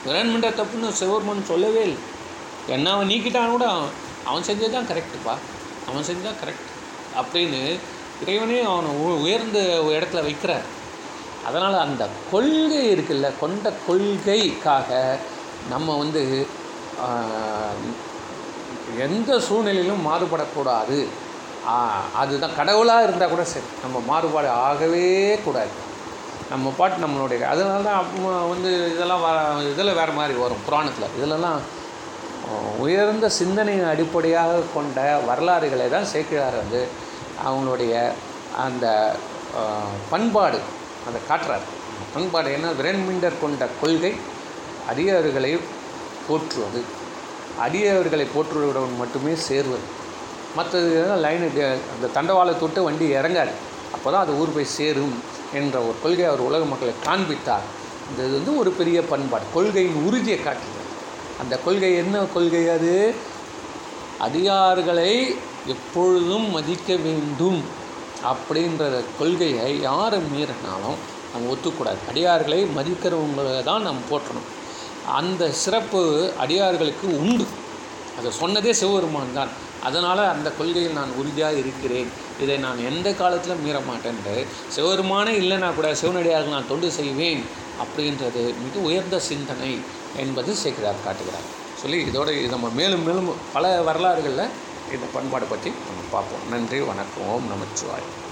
விரண்மிண்டர் தப்புன்னு சிவபெருமான் சொல்லவே இல்லை. என்ன அவன் நீக்கிட்டான் கூட அவன் அவன் செஞ்சது தான் கரெக்டுப்பா அவன் செஞ்சது தான் கரெக்ட் அப்படின்னு இறைவனே அவனை உ- உயர்ந்த ஒரு இடத்துல வைக்கிறார். அதனால் அந்த கொள்கை இருக்குல்ல கொண்ட கொள்கைக்காக நம்ம வந்து எந்த சூழ்நிலையிலும் மாறுபடக்கூடாது. அதுதான் கடவுளாக இருந்தால் கூட சரி நம்ம மாறுபாடு ஆகவே கூடாது. நம்ம பாட்டு நம்மளுடைய அதனால தான் அப்போ வந்து இதெல்லாம் வ இதில் வேறு மாதிரி வரும் புராணத்தில். இதிலெல்லாம் உயர்ந்த சிந்தனையை அடிப்படையாக கொண்ட வரலாறுகளை தான் சேர்க்கிறார் வந்து அவங்களுடைய அந்த பண்பாடு அதை காட்டுறார். அந்த பண்பாடு என்ன? விரண்மிண்டர் கொண்ட கொள்கை அடியவர்களை போற்றுவது. அடியவர்களை போற்றுவதுடன் மட்டுமே சேர்வது. மற்றது லைனு அந்த தண்டவாளை தொட்டு வண்டி இறங்காது. அப்போ தான் அது ஊர் போய் சேரும் என்ற ஒரு கொள்கை அவர் உலக மக்களை காண்பித்தார். இந்த இது வந்து ஒரு பெரிய பண்பாடு. கொள்கையின் உறுதியை காட்டுகிறது அந்த கொள்கை என்ன கொள்கை அது? அதிகாரிகளை எப்பொழுதும் மதிக்க வேண்டும் அப்படின்ற கொள்கையை யாரை மீறினாலும் நம்ம ஒத்துக்கூடாது. அடியார்களை மதிக்கிறவங்களை தான் நம்ம போற்றணும். அந்த சிறப்பு அடியார்களுக்கு உண்டு. அதை சொன்னதே சிவபெருமான் தான். அதனால் அந்த கொள்கையில் நான் உறுதியாக இருக்கிறேன். இதை நான் எந்த காலத்திலும் மீற மாட்டேன் சிவபெருமானே இல்லைனா கூட சிவனடியார்கள் நான் தொண்டு செய்வேன் அப்படின்றது மிக உயர்ந்த சிந்தனை என்பது சேக்கிரார் காட்டுகிறார். சொல்லி இதோட நம்ம மேலும் மேலும் பல வரலாறுகளில் இந்த பண்பாடு பற்றி நம்ம பார்ப்போம். நன்றி வணக்கம். ஓம் நமச்சிவாய்